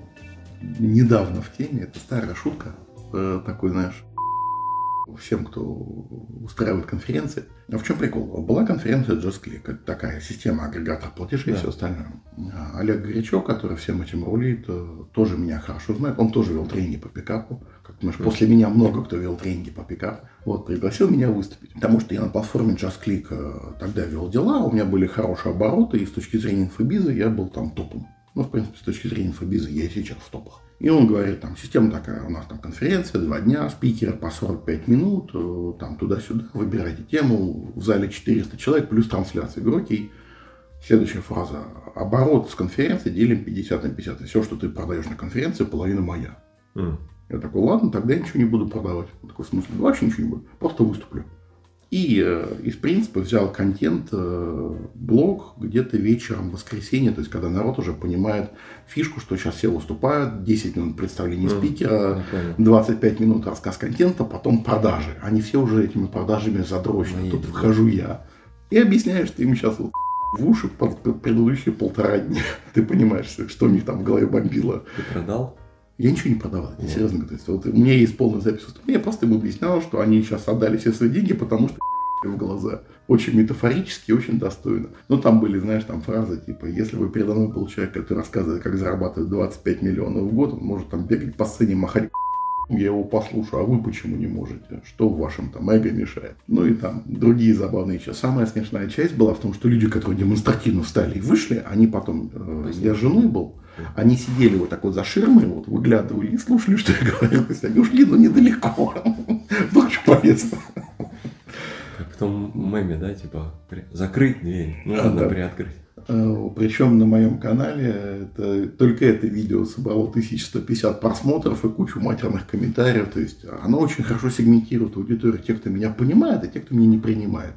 [SPEAKER 1] недавно в теме, это старая шутка. Э, такой, знаешь, всем, кто устраивает конференции. А в чем прикол? Была конференция JustClick. Это такая система агрегатор платежей да. и все остальное. А Олег Горячок, который всем этим рулит, э, тоже меня хорошо знает. Он тоже вел тренинги по пикапу. Как знаешь, после меня много кто вел тренинги по пикапу. Вот, пригласил меня выступить. Потому что я на платформе JustClick э, тогда вел дела, у меня были хорошие обороты, и с точки зрения инфобиза я был там топом. Ну, в принципе, с точки зрения инфобиза я сейчас в топах. И он говорит, там, система такая, у нас там конференция, два дня, спикеры по 45 минут, э, там, туда-сюда, выбирайте тему, в зале 400 человек, плюс трансляция. Говорю, окей. Следующая фраза. Оборот с конференции делим 50 на 50. И все, что ты продаешь на конференции, половина моя. Mm. Я такой, ладно, тогда я ничего не буду продавать. Он такой, в смысле, вообще ничего не буду, просто выступлю. И э, из принципа взял контент, э, блог где-то вечером в воскресенье, то есть когда народ уже понимает фишку, что сейчас все выступают, 10 минут представления mm, спикера, 25 минут рассказ контента, потом продажи. Они все уже этими продажами задрочены. Тут вхожу я. И объясняю, что им сейчас вот в уши под предыдущие полтора дня. Ты понимаешь, что у них там в голове бомбило.
[SPEAKER 2] Ты продал?
[SPEAKER 1] Я ничего не продавал, я серьезно говорю. То есть, вот, у меня есть полная запись выступления, я просто ему объяснял, что они сейчас отдали все свои деньги, потому что в глаза. Очень метафорически, очень достойно. Ну, там были, знаешь, там фразы типа, если вы передо мной был человек, который рассказывает, как зарабатывает 25 миллионов в год, он может там бегать по сцене, махать я его послушаю, а вы почему не можете? Что в вашем там эго мешает? Ну и там другие забавные еще. Самая смешная часть была в том, что люди, которые демонстративно встали и вышли, они потом, э, я с женой был, они сидели вот так вот за ширмой, вот выглядывали и слушали, что я говорю. То есть они ушли, но недалеко. Вдруг что полезно.
[SPEAKER 2] В том меме, да, типа, закрыть дверь, ну ладно, да. приоткрыть.
[SPEAKER 1] Э, Причем на моем канале это, только это видео собрало 1150 просмотров и кучу матерных комментариев. То есть оно очень хорошо сегментирует аудиторию тех, кто меня понимает, и тех, кто меня не принимает.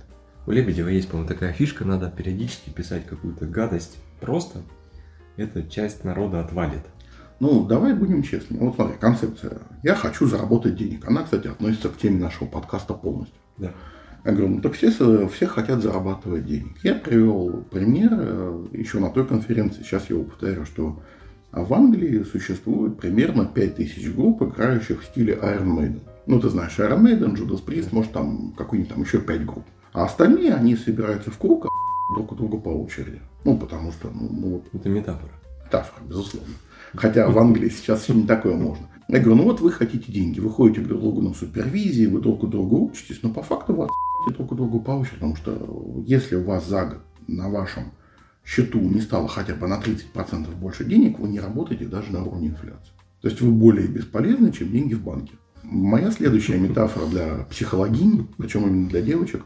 [SPEAKER 2] У Лебедева есть, по-моему, такая фишка, надо периодически писать какую-то гадость. Просто эта часть народа отвалит.
[SPEAKER 1] Ну, давай будем честны. Вот смотри, концепция. Я хочу заработать денег. Она, кстати, относится к теме нашего подкаста полностью.
[SPEAKER 2] Да.
[SPEAKER 1] Я говорю, ну так все, все хотят зарабатывать денег. Я привел пример э, еще на той конференции, сейчас я его повторю, что в Англии существует примерно 5000 групп, играющих в стиле Iron Maiden. Ну, ты знаешь, Iron Maiden, Judas Priest, может, там какой-нибудь там еще 5 групп. А остальные, они собираются в круг, друг у друга по очереди. Ну, потому что, ну, ну вот.
[SPEAKER 2] Это метафора.
[SPEAKER 1] Метафора, безусловно. Хотя в Англии сейчас не такое можно. Я говорю, ну вот вы хотите деньги, вы ходите друг к другу на супервизии, вы друг у друга учитесь, но по факту вас друг у друга по очереди, потому что если у вас за год на вашем счету не стало хотя бы на 30% больше денег, вы не работаете даже на уровне инфляции. То есть вы более бесполезны, чем деньги в банке. Моя следующая метафора для психологини, причем именно для девочек,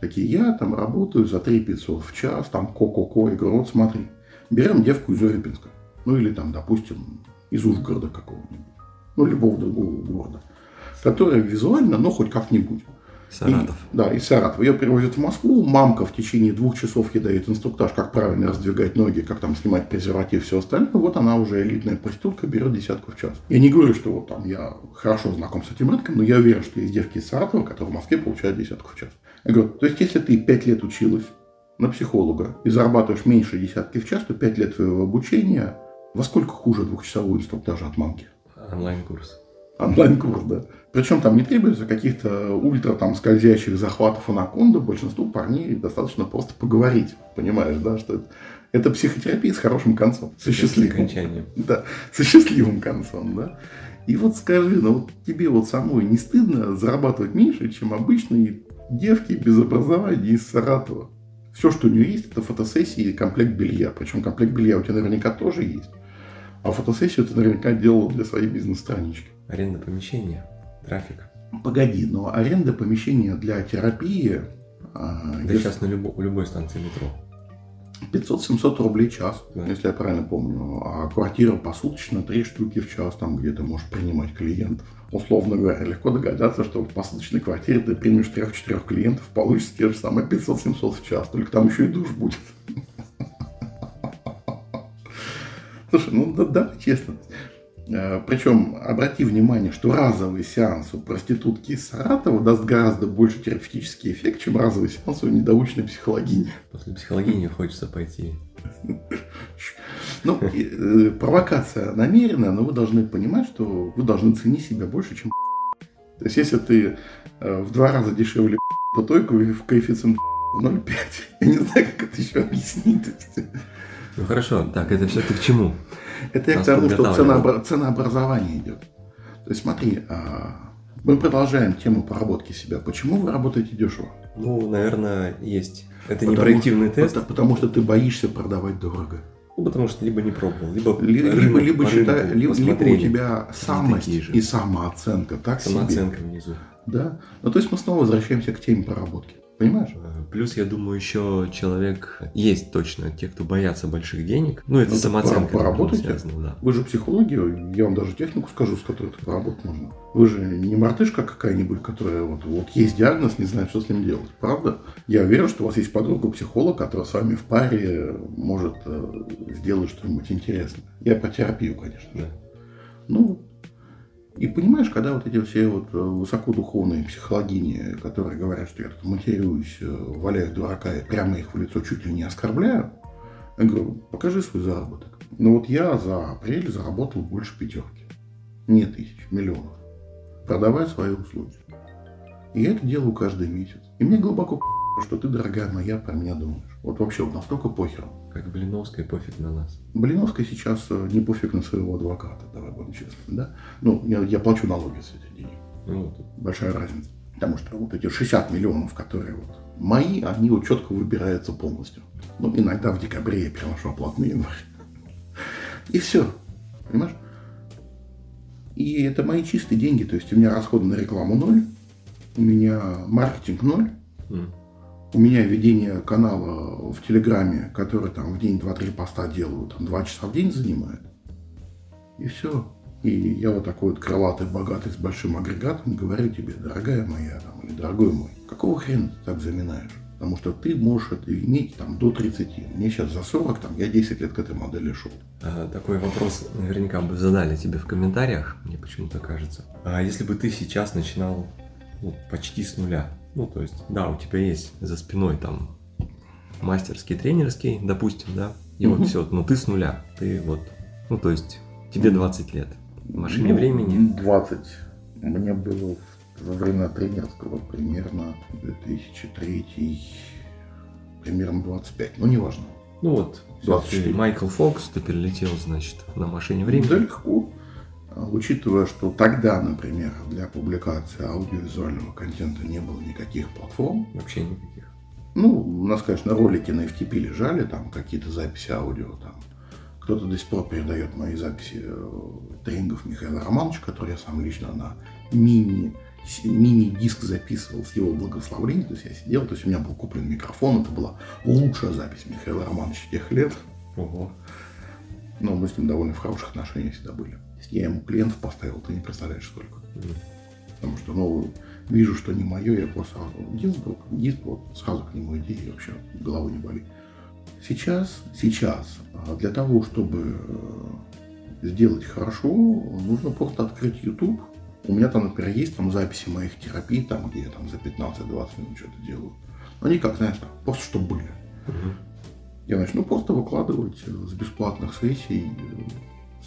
[SPEAKER 1] такие, я там работаю за 3 500 в час, там ко-ко-ко, и говорю, вот смотри, берем девку из Урюпинска, ну или там, допустим, из Ужгорода какого-нибудь, ну, любого другого города, которая визуально, но хоть как-нибудь
[SPEAKER 2] Саратов.
[SPEAKER 1] И, да, из Саратова. Ее перевозят в Москву. Мамка в течение двух часов ей дает инструктаж, как правильно раздвигать ноги, как там снимать презерватив, все остальное. Вот она уже элитная проститутка, берет десятку в час. Я не говорю, что вот там я хорошо знаком с этим рынком, но я уверен, что есть девки из Саратова, которые в Москве получают десятку в час. Я говорю, то есть если ты пять лет училась, на психолога и зарабатываешь меньше десятки в час, то 5 лет твоего обучения во сколько хуже двухчасовой инструктажа от мамки?
[SPEAKER 2] Онлайн-курс.
[SPEAKER 1] Онлайн-курс, да. Причем там не требуется каких-то ультра там скользящих захватов анаконда. Большинству парней достаточно просто поговорить. Понимаешь, да, что это, это психотерапия с хорошим концом. Со счастливым. Да, со счастливым концом, да. И вот скажи, ну вот тебе вот самой не стыдно зарабатывать меньше, чем обычные девки без образования из Саратова? Все, что у нее есть, это фотосессии и комплект белья. Причем комплект белья у тебя наверняка тоже есть. А фотосессию ты наверняка делал для своей бизнес-странички.
[SPEAKER 2] Аренда помещения, трафик.
[SPEAKER 1] Погоди, но аренда помещения для терапии...
[SPEAKER 2] А, да если... сейчас на любо, любой станции метро.
[SPEAKER 1] 500-700 рублей в час, да. если я правильно помню. А квартира посуточно 3 штуки в час, там где ты можешь принимать клиентов. Условно говоря, легко догадаться, что в посуточной квартире ты примешь 3-4 клиентов, получится те же самые 500-700 в час, только там еще и душ будет. Слушай, ну да, да, честно. Э, Причем обрати внимание, что разовый сеанс у проститутки из Саратова даст гораздо больше терапевтический эффект, чем разовый сеанс у недоученной психологини.
[SPEAKER 2] После психологини хочется пойти.
[SPEAKER 1] Ну, э, провокация намеренная, но вы должны понимать, что вы должны ценить себя больше, чем То есть, если ты э, в два раза дешевле то только в коэффициент 0,5. Я не знаю, как это еще объяснить.
[SPEAKER 2] Ну хорошо, так, это все ты к чему?
[SPEAKER 1] Это я к тому, что ценообра... ценообразование идет. То есть смотри, а, мы продолжаем тему поработки себя. Почему вы работаете дешево?
[SPEAKER 2] Ну, наверное, есть. Это потому, не проективный тест.
[SPEAKER 1] Потому, потому что ты боишься продавать дорого.
[SPEAKER 2] Ну, потому что либо не пробовал, либо
[SPEAKER 1] либо, рынок, либо, считай, либо, либо у тебя самость и самооценка так
[SPEAKER 2] Самооценка себе. внизу.
[SPEAKER 1] Да. Ну, то есть мы снова возвращаемся к теме поработки. Понимаешь? Э,
[SPEAKER 2] плюс, я думаю, еще человек есть точно те, кто боятся больших денег. Ну, это ну, самооценка.
[SPEAKER 1] Поработайте. Связано, да. Вы же психологи, я вам даже технику скажу, с которой это поработать можно. Вы же не мартышка какая-нибудь, которая вот, вот есть диагноз, не знает, что с ним делать. Правда? Я верю, что у вас есть подруга-психолог, которая с вами в паре может э, сделать что-нибудь интересное. Я про терапию, конечно же. Да. Ну, и понимаешь, когда вот эти все вот э, высокодуховные психологини, которые говорят, что я тут матерюсь, э, валяю дурака и прямо их в лицо чуть ли не оскорбляю, я говорю, покажи свой заработок. Ну вот я за апрель заработал больше пятерки. Не тысяч, миллионов. Продавая свои услуги. И я это делаю каждый месяц. И мне глубоко что ты, дорогая моя, про меня думаешь. Вот вообще вот настолько похер.
[SPEAKER 2] Как Блиновская пофиг на нас.
[SPEAKER 1] Блиновская сейчас э, не пофиг на своего адвоката, давай будем честны, да? Ну, я, я плачу налоги с этих денег. Ну, вот. Большая разница. Потому что вот эти 60 миллионов, которые вот мои, они вот четко выбираются полностью. Ну, иногда в декабре я переношу оплату на январь. И все. Понимаешь? И это мои чистые деньги. То есть у меня расходы на рекламу ноль, у меня маркетинг ноль, mm у меня ведение канала в Телеграме, который там в день 2-3 поста делаю, там 2 часа в день занимает. И все. И я вот такой вот крылатый, богатый, с большим агрегатом говорю тебе, дорогая моя, там, или дорогой мой, какого хрена ты так заминаешь? Потому что ты можешь это иметь там до 30. Мне сейчас за 40, там, я 10 лет к этой модели шел.
[SPEAKER 2] А, такой вопрос наверняка бы задали тебе в комментариях, мне почему-то кажется. А если бы ты сейчас начинал ну, почти с нуля, ну, то есть, да, у тебя есть за спиной там мастерский, тренерский, допустим, да, и вот все, но ты с нуля, ты вот, ну, то есть, тебе 20 лет. В машине ну, времени?
[SPEAKER 1] 20. Мне было во время тренерского примерно 2003, примерно 25, ну, неважно.
[SPEAKER 2] Ну вот, 24. Майкл Фокс, ты перелетел, значит, на машине времени.
[SPEAKER 1] Да легко. А, учитывая, что тогда, например, для публикации аудиовизуального контента не было никаких платформ.
[SPEAKER 2] Вообще никаких.
[SPEAKER 1] Ну, у нас, конечно, ролики на FTP лежали, там какие-то записи аудио, там. Кто-то до сих пор передает мои записи э, тренингов Михаила Романовича, который я сам лично на мини мини-диск записывал с его благословения, то есть я сидел, то есть у меня был куплен микрофон, это была лучшая запись Михаила Романовича тех лет. Ого. Но мы с ним довольно в хороших отношениях всегда были. Я ему клиентов поставил, ты не представляешь сколько. Mm. Потому что, ну, вижу, что не мое, я просто сразу, диск, диск, вот, сразу к нему иди, и вообще головы не болит. Сейчас, сейчас, а, для того, чтобы э, сделать хорошо, нужно просто открыть YouTube. У меня там, например, есть там записи моих терапий, там, где я там за 15-20 минут что-то делаю. Но они как, знаешь, там, просто чтобы были. Угу. Я начну просто выкладывать с бесплатных сессий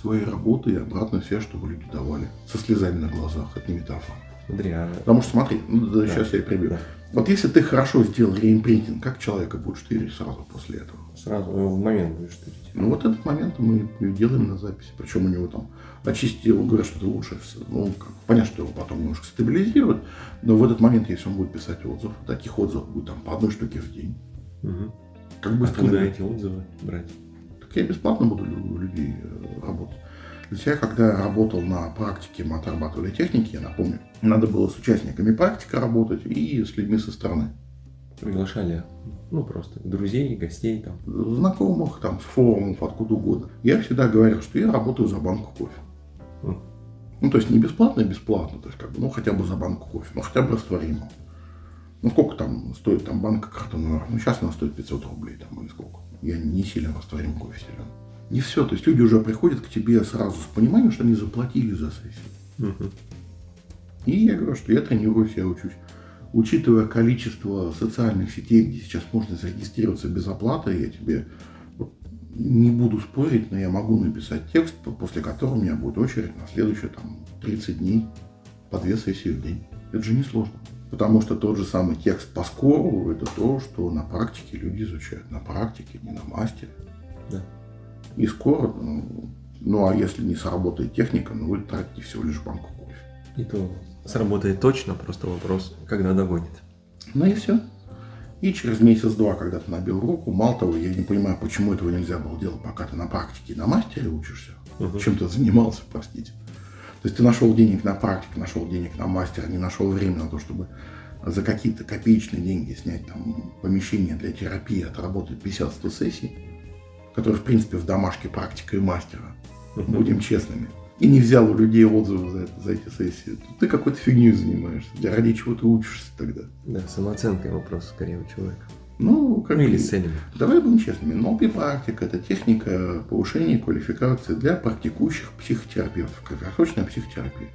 [SPEAKER 1] свои работы и обратную связь, чтобы люди давали. Со слезами на глазах. Это не метафора.
[SPEAKER 2] Смотри, а...
[SPEAKER 1] Потому что смотри, ну, да, да. сейчас я прибью. Да. Вот если ты хорошо сделал реимпринтинг, как человека будешь штырить сразу после этого?
[SPEAKER 2] Сразу, в момент будешь штырить.
[SPEAKER 1] Ну вот этот момент мы делаем на записи. Причем у него там очистил, говорят, что это лучше. Ну, как, понятно, что его потом немножко стабилизируют, но в этот момент, если он будет писать отзыв, таких отзывов будет там по одной штуке в день.
[SPEAKER 2] Угу. Как быстро Откуда эти отзывы брать?
[SPEAKER 1] Так я бесплатно буду у людей э, работать. Для себя, когда я работал на практике мы отрабатывали техники, я напомню, надо было с участниками практики работать и с людьми со стороны.
[SPEAKER 2] Приглашали, ну просто друзей, гостей там.
[SPEAKER 1] Знакомых, там, с форумов, откуда угодно. Я всегда говорил, что я работаю за банку кофе. Mm. Ну, то есть не бесплатно, а бесплатно. То есть, как бы, ну, хотя бы за банку кофе, ну, хотя бы растворимого. Ну, сколько там стоит там банка картонная? Ну, сейчас она стоит 500 рублей там или сколько. Я не сильно растворим кофе силен. Не все. То есть люди уже приходят к тебе сразу с пониманием, что они заплатили за сессию. Угу. И я говорю, что я тренируюсь, я учусь. Учитывая количество социальных сетей, где сейчас можно зарегистрироваться без оплаты, я тебе не буду спорить, но я могу написать текст, после которого у меня будет очередь на следующие там, 30 дней по две сессии в день. Это же не сложно. Потому что тот же самый текст по скору – это то, что на практике люди изучают. На практике, не на мастере. Да. И скоро, ну, ну а если не сработает техника, ну вы тратите всего лишь банку кофе.
[SPEAKER 2] И то сработает точно, просто вопрос, когда догонит.
[SPEAKER 1] Ну и все. И через месяц-два, когда ты набил руку, мало того, я не понимаю, почему этого нельзя было делать, пока ты на практике на мастере учишься. Угу. Чем ты занимался, простите. То есть ты нашел денег на практику, нашел денег на мастера, не нашел время на то, чтобы за какие-то копеечные деньги снять там помещение для терапии, отработать 50-100 сессий который, в принципе, в домашке практика и мастера. Uh-huh. Будем честными. И не взял у людей отзывы за, это, за эти сессии. Ты какой-то фигней занимаешься. Ради чего ты учишься тогда?
[SPEAKER 2] Да, самооценка вопрос скорее у человека.
[SPEAKER 1] Ну, как
[SPEAKER 2] ну, или целями.
[SPEAKER 1] Давай будем честными. НЛП практика – это техника повышения квалификации для практикующих психотерапевтов, краткосрочная психотерапия.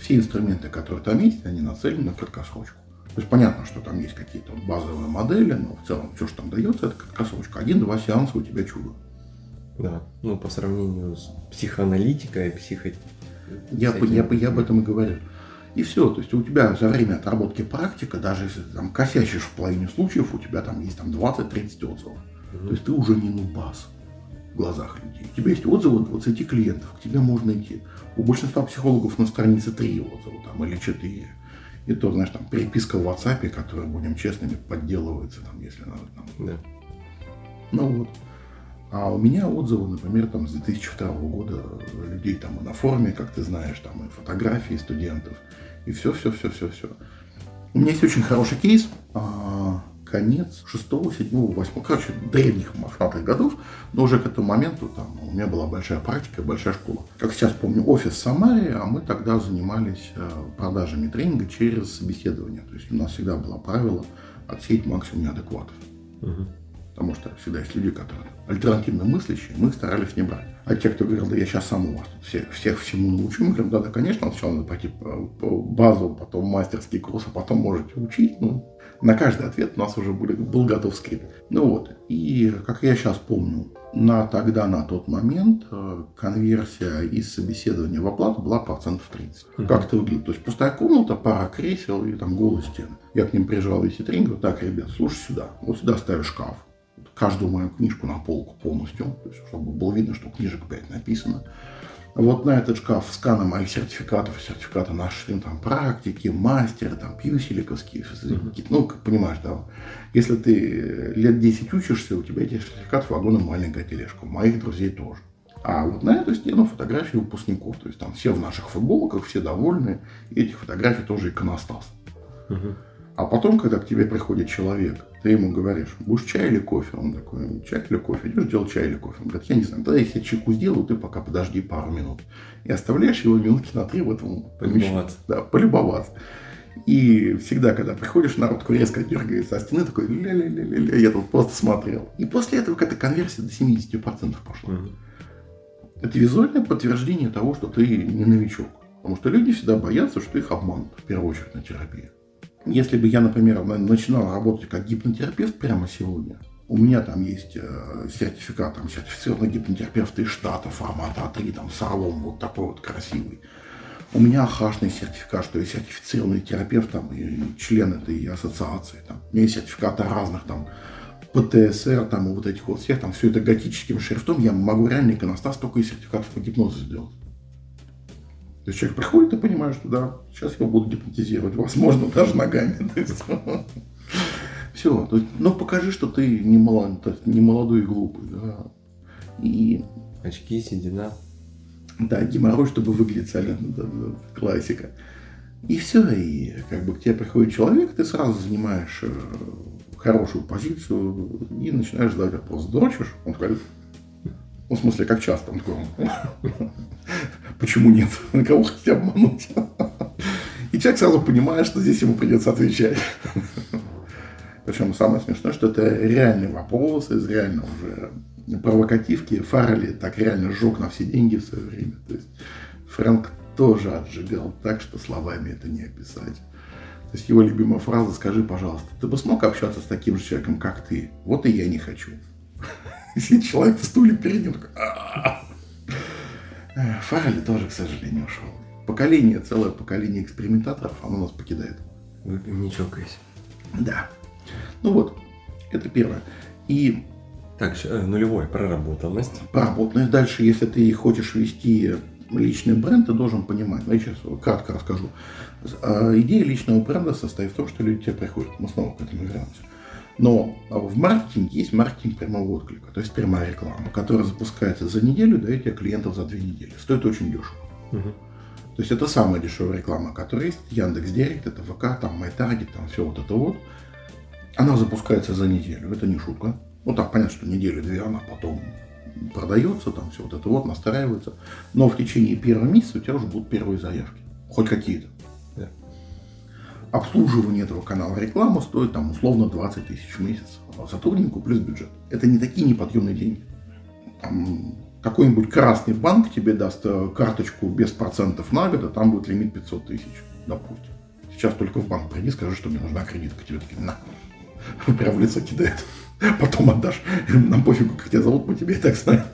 [SPEAKER 1] Все инструменты, которые там есть, они нацелены на краткосрочку. То есть понятно, что там есть какие-то базовые модели, но в целом все, что там дается, это как косочка. Один-два сеанса у тебя чудо.
[SPEAKER 2] Да, ну по сравнению с психоаналитикой, психо...
[SPEAKER 1] Я, этим... я, я, я об этом и говорю. И все, то есть у тебя за время отработки практика, даже если ты там косячишь в половине случаев, у тебя там есть там 20-30 отзывов. Угу. То есть ты уже не нубас в глазах людей. У тебя есть отзывы 20 клиентов, к тебе можно идти. У большинства психологов на странице 3 отзыва там, или 4. И то, знаешь, там переписка в WhatsApp, которая, будем честными, подделывается, там, если надо. Там. Да. Ну вот. А у меня отзывы, например, там с 2002 года людей там и на форуме, как ты знаешь, там и фотографии студентов, и все, все, все, все, все. У меня есть очень хороший кейс. А, конец 6, 7, 8, короче, древних мохнатых годов, но уже к этому моменту там у меня была большая практика, большая школа. Как сейчас помню, офис в Самаре, а мы тогда занимались э, продажами тренинга через собеседование. То есть у нас всегда было правило отсеять максимум неадекватов. Угу. Потому что всегда есть люди, которые альтернативно мыслящие, мы их старались не брать. А те, кто говорил, да я сейчас сам у вас всех, всех всему научу, мы говорим, да, да, конечно, сначала надо пойти по, базу, потом мастерский курс, а потом можете учить. Ну, на каждый ответ у нас уже был, был готов скрипт. Ну вот, и как я сейчас помню, на тогда, на тот момент э, конверсия из собеседования в оплату была процентов 30. Uh-huh. Как это выглядит? То есть пустая комната, пара кресел и там голые стены. Я к ним приезжал весь тренинг, говорю, так, ребят, слушай сюда, вот сюда ставишь шкаф. Каждую мою книжку на полку полностью, то есть, чтобы было видно, что книжек 5 написано. Вот на этот шкаф сканы моих сертификатов, сертификаты наши там, практики, мастера, там, пьюсиликовские, mm-hmm. ну, как понимаешь, да, если ты лет 10 учишься, у тебя этих сертификатов вагона маленькая тележка, у моих друзей тоже. А вот на эту стену фотографии выпускников, то есть там все в наших футболках, все довольны, и этих фотографий тоже иконостас. Mm-hmm. А потом, когда к тебе приходит человек, ты ему говоришь, будешь чай или кофе? Он такой, чай или кофе? Идешь делать чай или кофе? Он говорит, я не знаю, тогда я чайку сделаю, ты пока подожди пару минут. И оставляешь его минутки на три в этом помещении. Да, полюбоваться. И всегда, когда приходишь, народ резко дергается а стены, такой ля-ля-ля-ля, я тут просто смотрел. И после этого какая-то конверсия до 70% пошла. Угу. Это визуальное подтверждение того, что ты не новичок. Потому что люди всегда боятся, что их обманут, в первую очередь, на терапии. Если бы я, например, начинал работать как гипнотерапевт прямо сегодня, У меня там есть э, сертификат, там, сертифицированный гипнотерапевт из штата, формата А3, там, с орлом, вот такой вот красивый. У меня хашный сертификат, что я сертифицированный терапевт, там, и член этой ассоциации. Там. У меня есть сертификаты разных, там, ПТСР, там, и вот этих вот всех, там, все это готическим шрифтом, я могу реально иконостас только из сертификатов по гипнозу сделать. То есть человек приходит и понимает, что да, сейчас я буду гипнотизировать, возможно, даже ногами. Все. То есть, но покажи, что ты не, молод, не молодой и глупый. Да. И...
[SPEAKER 2] Очки, седина.
[SPEAKER 1] Да, геморрой, чтобы выглядеть солидно. Да, да, классика. И все. И как бы к тебе приходит человек, ты сразу занимаешь э, хорошую позицию и начинаешь задать вопрос. Дрочишь? Он говорит, ну, в смысле, как часто? Он такой, почему нет? На кого хотите обмануть? И человек сразу понимает, что здесь ему придется отвечать. Причем самое смешное, что это реальный вопрос из реально уже провокативки. Фаррелли так реально сжег на все деньги в свое время. То есть Фрэнк тоже отжигал так, что словами это не описать. То есть его любимая фраза «Скажи, пожалуйста, ты бы смог общаться с таким же человеком, как ты? Вот и я не хочу». Сидит человек в стуле перед такой Фаррелли тоже, к сожалению, ушел. Поколение, целое поколение экспериментаторов, оно нас покидает.
[SPEAKER 2] Не чокаясь.
[SPEAKER 1] Да. Ну вот, это первое. И
[SPEAKER 2] так, э, нулевой проработанность.
[SPEAKER 1] Проработанность. Дальше, если ты хочешь вести личный бренд, ты должен понимать. Ну, я сейчас кратко расскажу. А, идея личного бренда состоит в том, что люди тебе приходят. Мы снова к этому вернемся. Но в маркетинге есть маркетинг прямого отклика, то есть прямая реклама, которая запускается за неделю, дает тебе клиентов за две недели. Стоит очень дешево. Угу. То есть это самая дешевая реклама, которая есть. Яндекс Директ, это ВК, там MyTarget, там все вот это вот. Она запускается за неделю, это не шутка. Ну так, понятно, что неделю-две она потом продается, там все вот это вот, настраивается. Но в течение первого месяца у тебя уже будут первые заявки. Хоть какие-то. Обслуживание этого канала рекламы стоит там условно 20 тысяч в месяц. А сотруднику плюс бюджет. Это не такие неподъемные деньги. Там какой-нибудь красный банк тебе даст э, карточку без процентов на год, а там будет лимит 500 тысяч, допустим. Сейчас только в банк приди, скажи, что мне нужна кредитка. Тебе такие, на. Прям в лицо кидает. Потом отдашь. Нам пофигу, как тебя зовут, мы тебе и так знаем.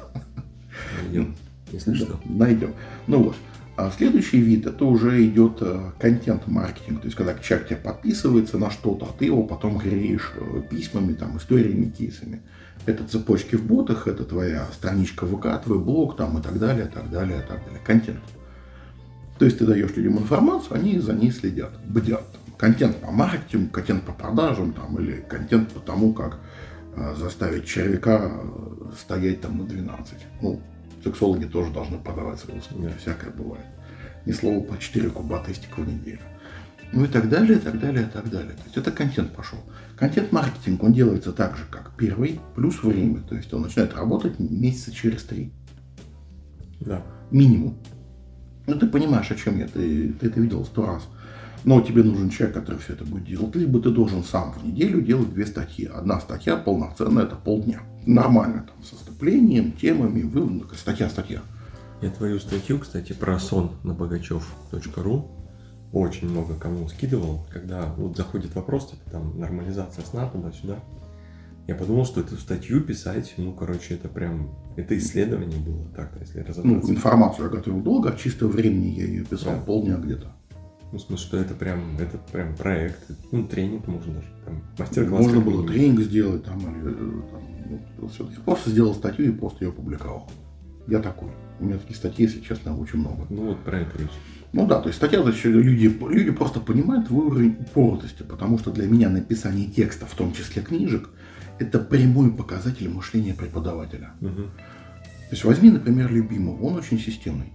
[SPEAKER 2] Найдем, если что.
[SPEAKER 1] Найдем. Ну вот. А следующий вид, это уже идет э, контент-маркетинг. То есть, когда человек тебе подписывается на что-то, а ты его потом греешь э, письмами, там, историями, кейсами. Это цепочки в ботах, это твоя страничка ВК, твой блог, там, и так далее, так далее, так далее. Контент. То есть, ты даешь людям информацию, они за ней следят, бдят. Контент по маркетингу, контент по продажам, там, или контент по тому, как э, заставить червяка стоять там на 12. Ну, сексологи тоже должны подавать свои услуги, всякое бывает. Ни слова по 4 куба тестика в неделю. Ну и так далее, и так далее, и так далее. То есть это контент пошел. Контент-маркетинг, он делается так же, как первый, плюс время. То есть он начинает работать месяца через три.
[SPEAKER 2] Да.
[SPEAKER 1] Минимум. Ну ты понимаешь, о чем я, ты, ты это видел сто раз. Но тебе нужен человек, который все это будет делать. Либо ты должен сам в неделю делать две статьи. Одна статья полноценная, это полдня. Нормально, там, со вступлением, темами, выводом, статья-статья.
[SPEAKER 2] Я твою статью, кстати, про сон на богачев.ру очень много кому скидывал, когда вот заходит вопрос, типа там нормализация сна туда-сюда. Я подумал, что эту статью писать, ну, короче, это прям, это исследование было, так, если
[SPEAKER 1] разобраться. Ну, информацию я готовил долго, а чисто времени я ее писал да. полдня где-то.
[SPEAKER 2] Ну, в смысле, что это прям, это прям проект, ну, тренинг можно даже, там, мастер-класс.
[SPEAKER 1] Можно было тренинг сделать, там, или, э, там, ну, все. Я просто сделал статью и просто ее опубликовал. Я такой. У меня таких статей, если честно, очень много.
[SPEAKER 2] Ну, вот про это речь.
[SPEAKER 1] Ну да, то есть статья, значит, люди, люди просто понимают твой уровень упоротости, потому что для меня написание текста, в том числе книжек, это прямой показатель мышления преподавателя. Угу. То есть возьми, например, любимого, он очень системный.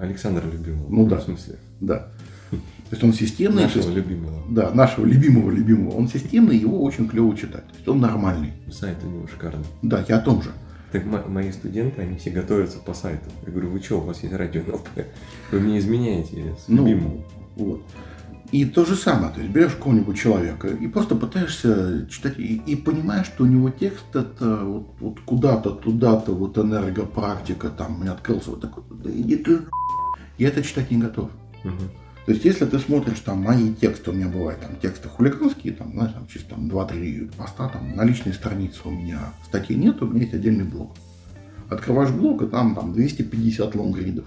[SPEAKER 2] Александр Любимого.
[SPEAKER 1] Ну да. В смысле? Да. То есть он системный.
[SPEAKER 2] Нашего есть, любимого.
[SPEAKER 1] Да, нашего любимого любимого. Он системный, его очень клево читать. То есть он нормальный.
[SPEAKER 2] Сайт у него шикарный.
[SPEAKER 1] Да, я о том же.
[SPEAKER 2] Так мои студенты, они все готовятся по сайту. Я говорю, вы что, у вас есть радио НЛП? Вы мне изменяете с ну, любимым.
[SPEAKER 1] Вот. И то же самое, то есть берешь какого-нибудь человека и просто пытаешься читать, и, и понимаешь, что у него текст это вот, вот куда-то, туда-то, вот энергопрактика, там, мне открылся вот такой, да иди ты, я это читать не готов. Угу. То есть, если ты смотришь там мои тексты, у меня бывают там тексты хулиганские, там, знаешь, там чисто там 2-3 поста, там на личной странице у меня статей нет, у меня есть отдельный блог. Открываешь блог, и там, там 250 лонгридов.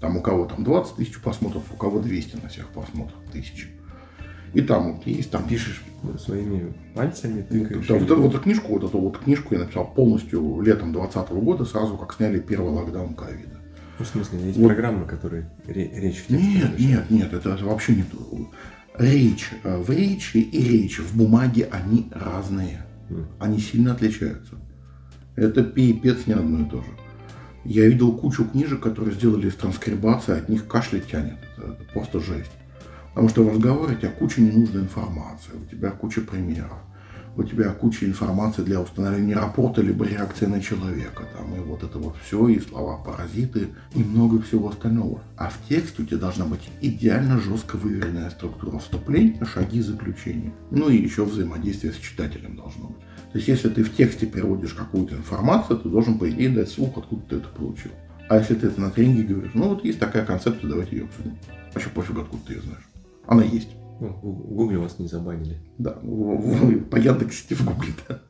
[SPEAKER 1] Там у кого там 20 тысяч просмотров, у кого 200 на всех просмотров тысяч. И там вот есть, там пишешь
[SPEAKER 2] своими пальцами тыкаешь.
[SPEAKER 1] Да, вот, вот эту книжку, вот эту вот книжку я написал полностью летом 2020 года, сразу как сняли первый локдаун ковида.
[SPEAKER 2] Ну, в смысле, есть вот. программы, которые речь в тексте
[SPEAKER 1] Нет, нет, нет, это вообще не то. Речь э, в речи и речь в бумаге, они разные. Mm. Они сильно отличаются. Это пипец не одно и то же. Я видел кучу книжек, которые сделали из транскрибации, от них кашлять тянет. Это, это просто жесть. Потому что в разговоре у тебя куча ненужной информации, у тебя куча примеров, у тебя куча информации для установления рапорта, либо реакции на человека, там, и вот это вот все, и слова-паразиты, и много всего остального. А в тексте у тебя должна быть идеально жестко выверенная структура вступления, шаги заключения. Ну и еще взаимодействие с читателем должно быть. То есть, если ты в тексте переводишь какую-то информацию, ты должен, по идее, дать слух, откуда ты это получил. А если ты это на тренинге говоришь, ну вот есть такая концепция, давайте ее обсудим. Вообще пофиг, откуда ты ее знаешь. Она есть.
[SPEAKER 2] Ну, в Гугле вас не забанили.
[SPEAKER 1] Да, по Яндексе в Гугле, да.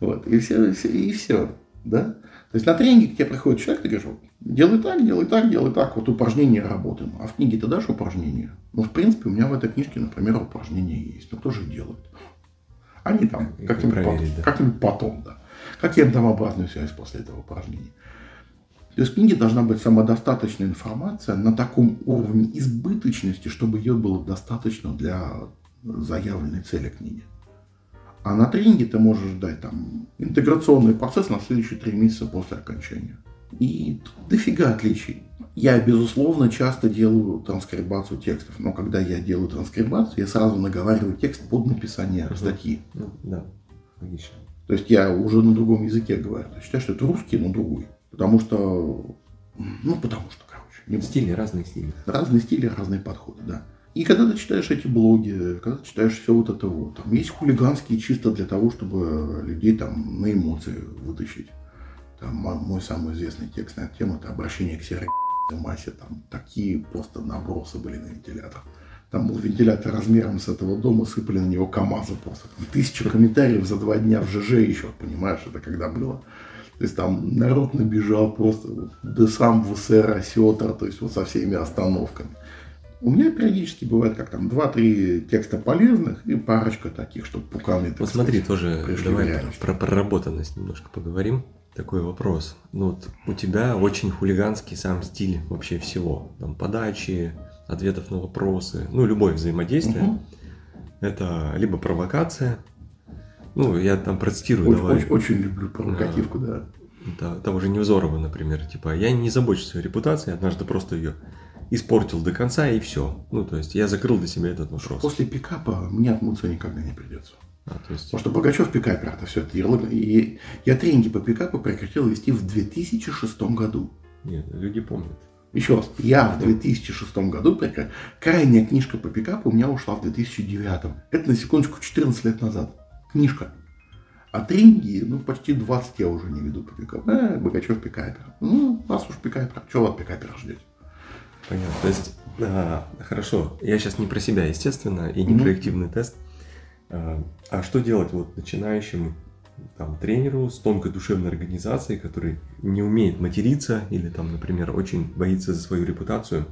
[SPEAKER 1] Вот, и все, и все, да. То есть на тренинге к тебе приходит человек, ты говоришь, делай так, делай так, делай так, вот упражнения работаем. А в книге ты дашь упражнения? Ну, в принципе, у меня в этой книжке, например, упражнения есть. Но кто же их делает? Они там как-нибудь потом, да. как потом, да. Как я им дам обратную связь после этого упражнения? То есть в книге должна быть самодостаточная информация на таком уровне избыточности, чтобы ее было достаточно для заявленной цели книги. А на тренинге ты можешь дать там интеграционный процесс на следующие три месяца после окончания. И тут дофига отличий. Я, безусловно, часто делаю транскрибацию текстов, но когда я делаю транскрибацию, я сразу наговариваю текст под написание угу. статьи.
[SPEAKER 2] Ну, да, логично.
[SPEAKER 1] То есть я уже на другом языке говорю. Считаю, что это русский, но другой. Потому что, ну, потому что, короче.
[SPEAKER 2] Не стили, разные стили.
[SPEAKER 1] Разные стили, разные подходы, да. И когда ты читаешь эти блоги, когда ты читаешь все вот это вот, там есть хулиганские чисто для того, чтобы людей там на эмоции вытащить. Там мой самый известный текст на эту тему это обращение к серой массе. Там такие просто набросы были на вентилятор. Там был вентилятор размером с этого дома, сыпали на него КАМАЗы просто. Там тысяча комментариев за два дня в ЖЖ еще, понимаешь, это когда было. То есть там народ набежал просто до сам в СР Осетра, то есть вот со всеми остановками. У меня периодически бывает как там два-три текста полезных и парочка таких, чтобы пуканы.
[SPEAKER 2] Вот смотри, тоже давай про проработанность немножко поговорим. Такой вопрос. Ну вот у тебя очень хулиганский сам стиль вообще всего. Там подачи, ответов на вопросы, ну любое взаимодействие. Угу. Это либо провокация, ну, я там процитирую.
[SPEAKER 1] Очень, давай. очень, очень люблю провокативку, да.
[SPEAKER 2] да. Того же Невзорова, например. Типа, я не забочусь о своей репутации, однажды просто ее испортил до конца и все. Ну, то есть я закрыл для себя этот вопрос.
[SPEAKER 1] После пикапа мне отмыться никогда не придется. А, то есть... Потому что Богачев пикапер, это все это ярлык. И я тренинги по пикапу прекратил вести в 2006 году.
[SPEAKER 2] Нет, люди помнят.
[SPEAKER 1] Еще раз, я в 2006 году. Крайняя книжка по пикапу у меня ушла в 2009. Это на секундочку 14 лет назад книжка. А тренинги, ну, почти 20 я уже не веду пикапу. Э, Богачев пикапер. Ну, вас уж пикапер. Чего вы от пикапера ждете?
[SPEAKER 2] Понятно. То есть, а, хорошо, я сейчас не про себя, естественно, и не mm-hmm. про активный тест. А, а что делать вот начинающему там, тренеру с тонкой душевной организацией, который не умеет материться или там, например, очень боится за свою репутацию?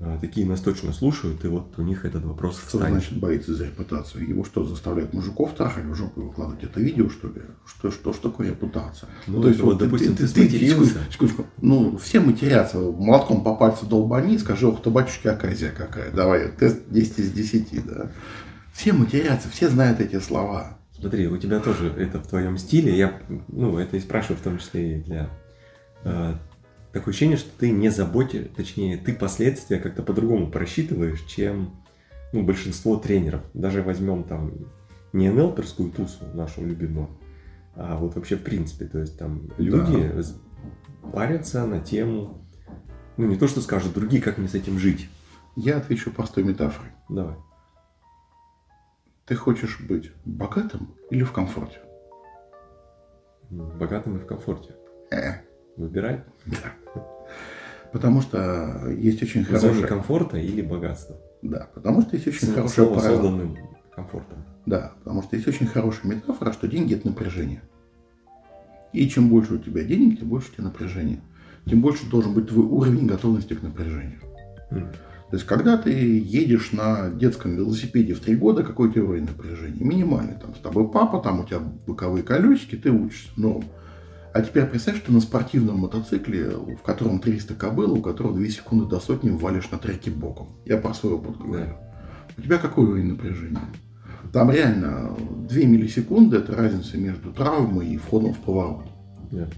[SPEAKER 2] А, такие нас точно слушают, и вот у них этот вопрос
[SPEAKER 1] встанет. Что значит боится за репутацию? Его что, заставляют мужиков трахать в жопу выкладывать это видео, что ли? Что, что, что такое репутация?
[SPEAKER 2] Ну, То есть, вот, допустим, ты, ты, ты,
[SPEAKER 1] ты, Ну, все матерятся, молотком по пальцу долбани, скажи, ох ты, батюшки, оказия какая, давай, тест 10 из 10, да. Все матерятся, все знают эти слова.
[SPEAKER 2] Смотри, у тебя тоже это в твоем стиле, я, ну, это и спрашиваю в том числе и для э, такое ощущение, что ты не заботишь, точнее, ты последствия как-то по-другому просчитываешь, чем ну, большинство тренеров. Даже возьмем там не НЛПерскую тусу, нашу любимую, а вот вообще в принципе. То есть там люди да. парятся на тему, ну не то, что скажут другие, как мне с этим жить.
[SPEAKER 1] Я отвечу простой метафорой.
[SPEAKER 2] Давай.
[SPEAKER 1] Ты хочешь быть богатым или в комфорте?
[SPEAKER 2] Богатым и в комфорте.
[SPEAKER 1] Э.
[SPEAKER 2] Выбирай.
[SPEAKER 1] Да. Потому что есть очень
[SPEAKER 2] В зоне
[SPEAKER 1] хорошая...
[SPEAKER 2] комфорта или богатства.
[SPEAKER 1] Да, потому что есть очень
[SPEAKER 2] С-
[SPEAKER 1] хорошая
[SPEAKER 2] Слово
[SPEAKER 1] правило.
[SPEAKER 2] созданным комфортом.
[SPEAKER 1] Да, потому что есть очень хорошая метафора, что деньги это напряжение. И чем больше у тебя денег, тем больше у тебя напряжение. Тем больше должен быть твой уровень готовности к напряжению. То есть, когда ты едешь на детском велосипеде в три года, какой у тебя уровень напряжения? Минимальный. Там с тобой папа, там у тебя боковые колесики, ты учишься. Норм. А теперь представь, что на спортивном мотоцикле, в котором 300 кобыл, у которого 2 секунды до сотни валишь на треке боком. Я про свой опыт говорю. У тебя какой уровень напряжения? Там реально 2 миллисекунды – это разница между травмой и входом в поворот.
[SPEAKER 2] Да.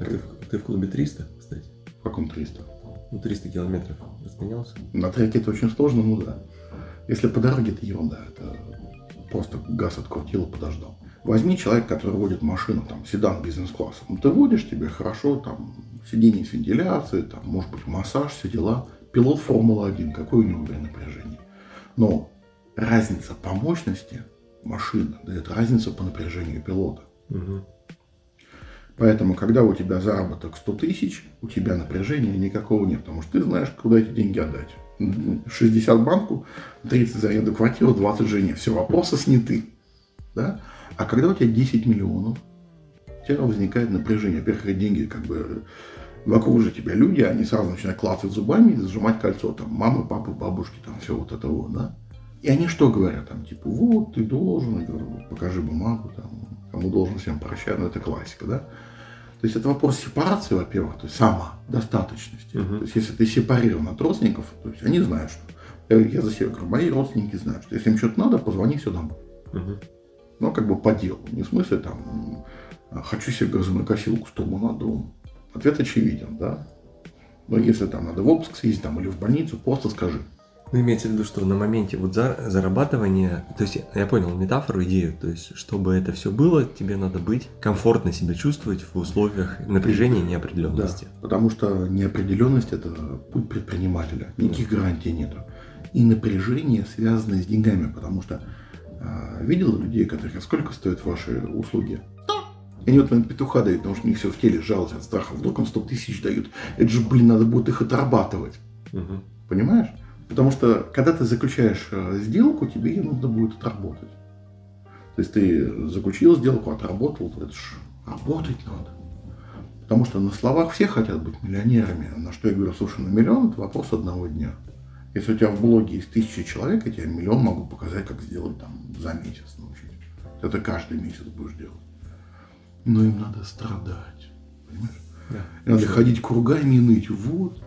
[SPEAKER 2] А ты, в- ты в клубе 300, кстати?
[SPEAKER 1] В каком 300?
[SPEAKER 2] Ну, 300 километров разгонялся.
[SPEAKER 1] На треке это очень сложно, ну да. Если по дороге это ерунда, это просто газ открутил и подождал. Возьми человека, который водит машину, там, седан бизнес-класса. Ну, ты водишь, тебе хорошо, там, сиденье с вентиляцией, там, может быть, массаж, все дела. Пилот Формулы-1, какой у него уровень напряжения? Но разница по мощности машины дает разницу по напряжению пилота.
[SPEAKER 2] Мгм.
[SPEAKER 1] Поэтому, когда у тебя заработок 100 тысяч, у тебя напряжения никакого нет, потому что ты знаешь, куда эти деньги отдать. М, 60 банку, 30 за аренду квартиры, 20 жене. Все, вопросы сняты. Да? А когда у тебя 10 миллионов, у тебя возникает напряжение. Во-первых, деньги как бы вокруг же тебя люди, они сразу начинают клацать зубами и зажимать кольцо. Там мамы, папы, бабушки, там все вот это вот, да. И они что говорят? Там, типа, вот, ты должен, я говорю, покажи бумагу, там, кому должен, всем прощай, ну, это классика, да. То есть это вопрос сепарации, во-первых, то есть самодостаточности.
[SPEAKER 2] Мгм.
[SPEAKER 1] То есть если ты сепарирован от родственников, то есть они знают, что... Я, за себя говорю, мои родственники знают, что если им что-то надо, позвони все домой.
[SPEAKER 2] Мгм.
[SPEAKER 1] Ну, как бы по делу. Не в смысле там, хочу себе газонокосилку с турбонаддувом. Ответ очевиден, да. Но если там надо в отпуск съездить там, или в больницу, просто скажи.
[SPEAKER 2] Ну, имеется в виду, что на моменте вот за- зарабатывания, то есть я понял метафору, идею, то есть чтобы это все было, тебе надо быть комфортно себя чувствовать в условиях напряжения и неопределенности.
[SPEAKER 1] Да, потому что неопределенность – это путь предпринимателя. Никаких гарантий нету. И напряжение связано с деньгами, потому что а, видел людей, которые говорят, сколько стоят ваши услуги? И они вот на петуха дают, потому что у них все в теле жалось от страха. Вдруг им 100 тысяч дают. Это же, блин, надо будет их отрабатывать.
[SPEAKER 2] Мгм.
[SPEAKER 1] Понимаешь? Потому что, когда ты заключаешь э, сделку, тебе ее нужно будет отработать. То есть ты заключил сделку, отработал, это ж работать надо. Потому что на словах все хотят быть миллионерами. На что я говорю, слушай, на миллион это вопрос одного дня. Если у тебя в блоге есть тысяча человек, я тебе миллион могу показать, как сделать там за месяц научить. Это каждый месяц будешь делать. Но им надо страдать. Понимаешь?
[SPEAKER 2] Да.
[SPEAKER 1] И Надо ходить кругами и ныть. Вот.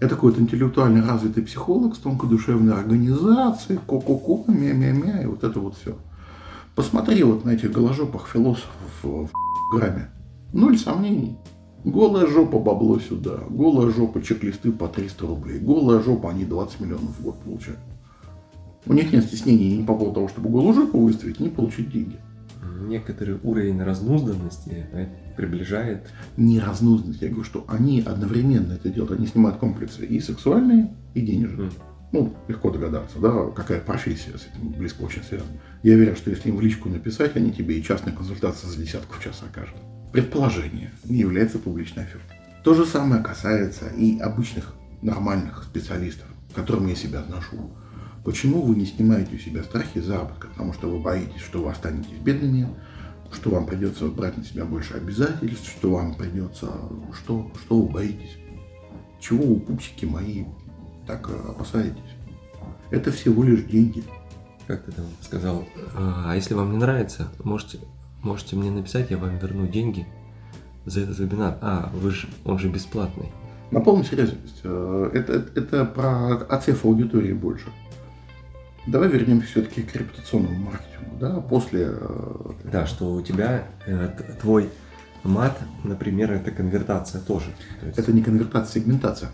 [SPEAKER 1] Я такой вот интеллектуально развитый психолог с тонкодушевной организацией, ко-ко-ко, мя-мя-мя, и вот это вот все. Посмотри вот на этих голожопых философов в грамме. Ноль сомнений. Голая жопа бабло сюда, голая жопа чек-листы по 300 рублей, голая жопа они 20 миллионов в год получают. У них нет стеснений ни по поводу того, чтобы голую жопу выставить, ни получить деньги.
[SPEAKER 2] Некоторый уровень разнузданности э, приближает
[SPEAKER 1] не разнузданность. Я говорю, что они одновременно это делают. Они снимают комплексы и сексуальные, и денежные.
[SPEAKER 2] М.
[SPEAKER 1] Ну, легко догадаться, да, какая профессия с этим близко очень связана. Я уверен, что если им в личку написать, они тебе и частные консультации за десятку в час окажут. Предположение не является публичной офертой. То же самое касается и обычных нормальных специалистов, к которым я себя отношу. Почему вы не снимаете у себя страхи заработка? Потому что вы боитесь, что вы останетесь бедными, что вам придется брать на себя больше обязательств, что вам придется... Что, что вы боитесь? Чего вы, пупсики мои, так э, опасаетесь? Это всего лишь деньги.
[SPEAKER 2] как ты там сказал, а если вам не нравится, можете, можете мне написать, я вам верну деньги за этот вебинар. А, вы же, он же бесплатный.
[SPEAKER 1] На то есть, э, Это, это про отсев аудитории больше. Давай вернемся все-таки к репутационному маркетингу. Да? После... э,
[SPEAKER 2] Да, что у тебя э, твой мат, например, это конвертация тоже. То есть,
[SPEAKER 1] Это не конвертация, сегментация.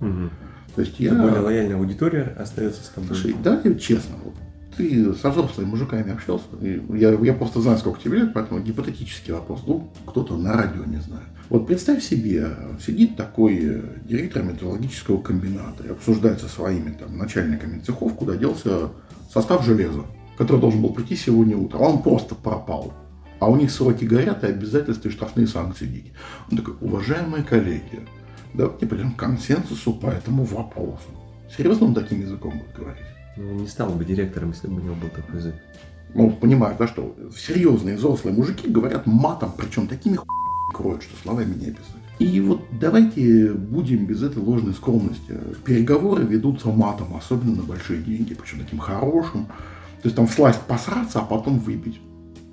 [SPEAKER 2] Мгм.
[SPEAKER 1] То есть я...
[SPEAKER 2] более лояльная аудитория остается с тобой.
[SPEAKER 1] Слушай, да, честно, вот, ты со взрослыми мужиками общался, я, я просто знаю, сколько тебе лет, поэтому гипотетический вопрос. Ну, кто-то на радио не знает. Вот представь себе, сидит такой э, директор металлургического комбината и обсуждает со своими там, начальниками цехов, куда делся состав железа, который должен был прийти сегодня утром. А он просто пропал. А у них сроки горят, и обязательства и штрафные санкции дикие. Он такой, уважаемые коллеги, Давайте придем к консенсусу по этому вопросу. Серьезно он таким языком будет говорить?
[SPEAKER 2] Ну, не стал бы директором, если бы у него был такой язык.
[SPEAKER 1] Ну, понимаю, да, что серьезные взрослые мужики говорят матом, причем такими хуй кроют, что словами не описать. И вот давайте будем без этой ложной скромности. Переговоры ведутся матом, особенно на большие деньги, причем таким хорошим. То есть там всласть посраться, а потом выпить.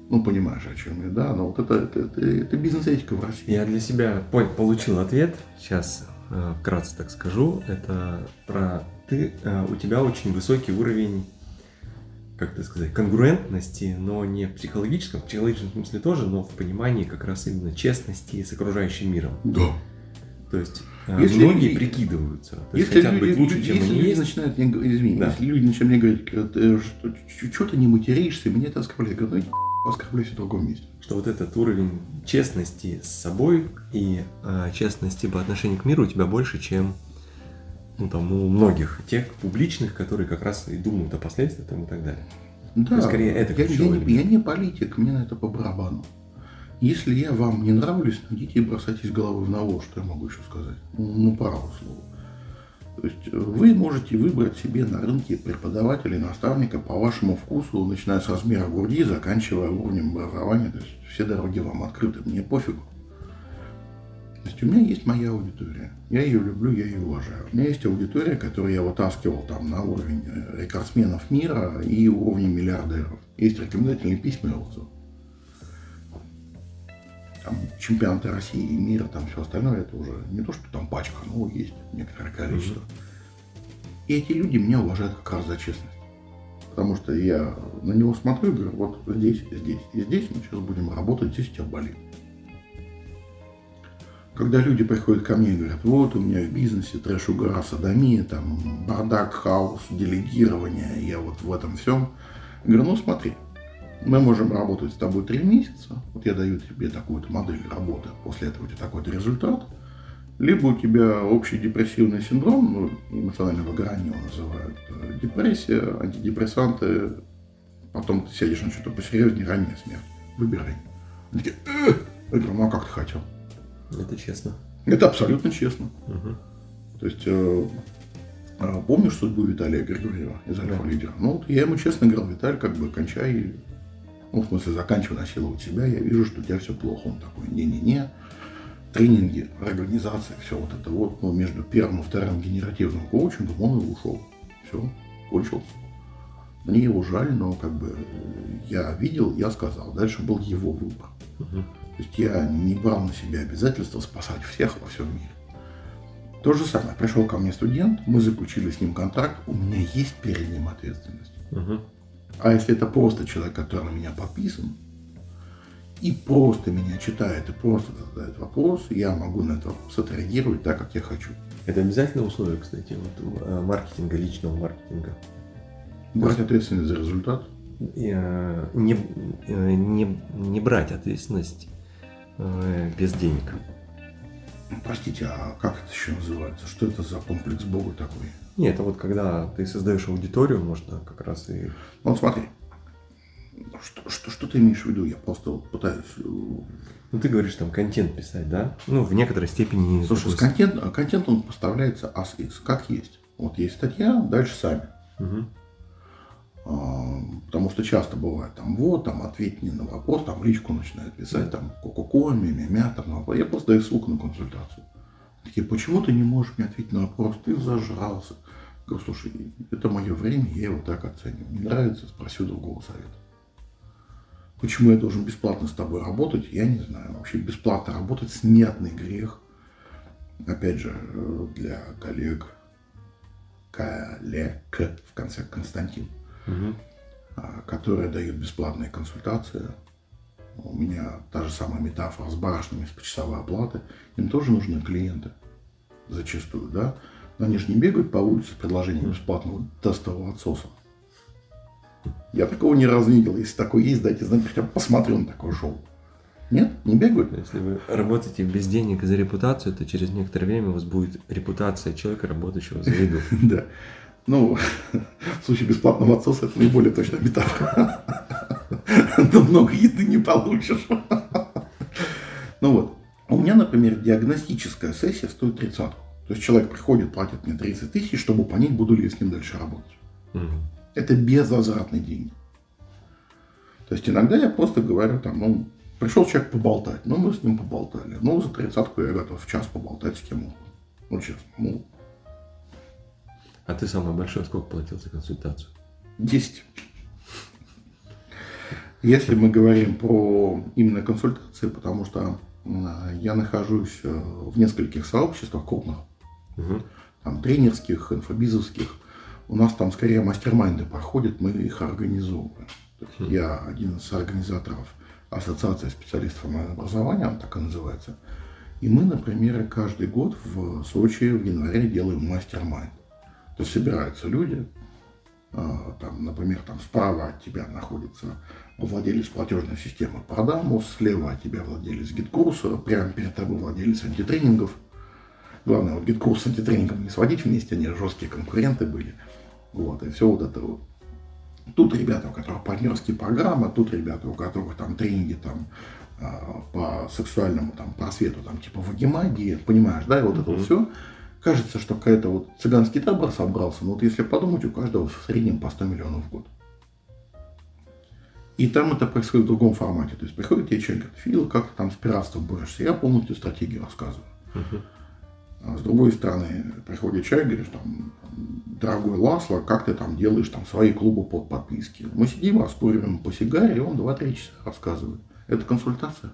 [SPEAKER 1] Ну, понимаешь, о чем я, да? Но вот это, это, это, это бизнес-этика в России.
[SPEAKER 2] Я для себя получил ответ. Сейчас э, вкратце так скажу. Это про ты, э, у тебя очень высокий уровень как это сказать, конгруентности, но не в психологическом, в психологическом смысле тоже, но в понимании как раз именно честности с окружающим миром.
[SPEAKER 1] Да.
[SPEAKER 2] То есть э, если многие люди, прикидываются, то
[SPEAKER 1] если есть хотят люди, быть лучше, чем если они люди есть. начинают мне, извини, да. если люди начинают мне говорить, э, что, что ты не материшься, меня это оскорбляет, я говорю, ну оскорбляйся в другом месте.
[SPEAKER 2] Что вот этот уровень честности с собой и э, честности по отношению к миру у тебя больше, чем ну, там, у многих тех публичных, которые как раз и думают о последствиях там, и так далее.
[SPEAKER 1] Да, скорее это я, я, не, я не политик, мне на это по барабану. Если я вам не нравлюсь, найдите и бросайтесь головой в навоз, что я могу еще сказать. Ну, ну право слово. То есть э, вы можете выбрать себе на рынке преподавателя, наставника по вашему вкусу, начиная с размера груди, заканчивая уровнем образования. То есть все дороги вам открыты, мне пофигу. То есть у меня есть моя аудитория. Я ее люблю, я ее уважаю. У меня есть аудитория, которую я вытаскивал там на уровень э, рекордсменов мира и уровня миллиардеров. Есть рекомендательные письма и отзывы. Там чемпионаты России и мира, там все остальное, это уже не то, что там пачка, но есть некоторое количество. И эти люди меня уважают как раз за честность. Потому что я на него смотрю и говорю, вот здесь, здесь и здесь мы сейчас будем работать, здесь у тебя болит. Когда люди приходят ко мне и говорят, вот у меня в бизнесе трэш, угора, садомия, там бардак, хаос, делегирование, я вот в этом всем. Я говорю, ну смотри, мы можем работать с тобой три месяца, вот я даю тебе такую-то модель работы, после этого у тебя такой-то результат, либо у тебя общий депрессивный синдром, ну, эмоциональное выгорание его называют, э, депрессия, антидепрессанты, потом ты сядешь на что-то посерьезнее, ранняя смерть. Выбирай. Я говорю, ну а как ты хотел?
[SPEAKER 2] Это честно.
[SPEAKER 1] Это абсолютно честно. Угу. То есть, э, э, помнишь судьбу Виталия Григорьева из Альфа Лидера? Ну, вот я ему честно говорил, Виталий, как бы кончай, ну, в смысле, заканчивай насиловать себя, я вижу, что у тебя все плохо. Он такой, не-не-не, тренинги, организация, все вот это вот, ну, между первым и вторым генеративным коучингом он и ушел. Все, кончился. Мне его жаль, но как бы я видел, я сказал. Дальше был его выбор. Угу. То есть я не брал на себя обязательство спасать всех во всем мире. То же самое. Пришел ко мне студент, мы заключили с ним контракт, у меня есть перед ним ответственность. Угу. А если это просто человек, который на меня подписан, и просто меня читает, и просто задает вопрос, я могу на этот вопрос отреагировать так, как я хочу.
[SPEAKER 2] Это обязательное условие, кстати, вот, э, маркетинга, личного маркетинга.
[SPEAKER 1] Брать ответственность за результат?
[SPEAKER 2] Э, не, э, не, не брать ответственность Э, без денег.
[SPEAKER 1] Простите, а как это еще называется? Что это за комплекс Бога такой?
[SPEAKER 2] Нет, это вот когда ты создаешь аудиторию, можно как раз и...
[SPEAKER 1] Ну, вот смотри, что, что, что ты имеешь в виду? Я просто вот пытаюсь... Э,
[SPEAKER 2] ну, ты говоришь, там, контент писать, да? Ну, в некоторой степени...
[SPEAKER 1] Слушай, с контент, контент он поставляется as is, как есть. Вот есть статья, дальше сами. Угу. А, потому что часто бывает, там, вот, там, ответь мне на вопрос, там, личку начинает писать, там, ко-ко-ко, мя-мя-мя, там, я просто даю ссылку на консультацию. Такие, почему ты не можешь мне ответить на вопрос, ты зажрался. Говорю, слушай, это мое время, я его так оцениваю. Не нравится, спроси другого совета. Почему я должен бесплатно с тобой работать, я не знаю. Вообще бесплатно работать смертный грех. Опять же, для коллег, коллег, в конце Константин угу. которые дают бесплатные консультации. У меня та же самая метафора с барышнями с почасовой оплаты. Им тоже нужны клиенты. Зачастую, да? Но они же не бегают по улице с предложением бесплатного тестового отсоса. Я такого ни разу не видел. Если такое есть, дайте знать, хотя бы посмотрю на такое шоу. Нет, не бегают.
[SPEAKER 2] Если вы работаете без денег и за репутацию, то через некоторое время у вас будет репутация человека, работающего за еду.
[SPEAKER 1] Да. Ну, в случае бесплатного отсоса это наиболее точная метафора. Но много еды не получишь. Ну вот, у меня, например, диагностическая сессия стоит тридцатку. То есть человек приходит, платит мне 30 тысяч, чтобы понять, буду ли я с ним дальше работать. Угу. Это безвозвратные деньги. То есть иногда я просто говорю, там, ну, пришел человек поболтать, ну, мы с ним поболтали. Ну, за тридцатку я готов в час поболтать с кем угодно. Ну, честно, ну.
[SPEAKER 2] А ты самое большое сколько платил за консультацию?
[SPEAKER 1] Десять. Если мы говорим про именно консультации, потому что я нахожусь э, в нескольких сообществах крупных, угу. там тренерских, инфобизовских, у нас там скорее мастер-майнды проходят, мы их организовываем. Угу. Я один из организаторов Ассоциации специалистов образования, она так и называется. И мы, например, каждый год в Сочи в январе делаем mastermind. То есть собираются люди, а, там, например, там справа от тебя находится владелец платежной системы Продамус, слева от тебя владелец GetCourse а, прямо перед тобой владелец антитренингов. Главное, вот GetCourse с антитренингом не сводить вместе, они жесткие конкуренты были. Вот, и все вот это вот. Тут ребята, у которых партнерские программы, тут ребята, у которых там тренинги там а, по сексуальному там просвету, там типа вагимагии, понимаешь, да, и вот mm-hmm. это вот все Кажется, что какая-то вот цыганский табор собрался, но вот если подумать, у каждого в среднем по 100 миллионов в год. И там это происходит в другом формате. То есть приходит тебе человек, говорит, Фил, как ты там с пиратством борешься? Я полностью стратегию рассказываю. Uh-huh. А с другой стороны, приходит человек, говоришь, там, дорогой Ласло, как ты там делаешь там свои клубы под подписки? Мы сидим, раскуриваем по сигаре, и он 2-3 часа рассказывает. Это консультация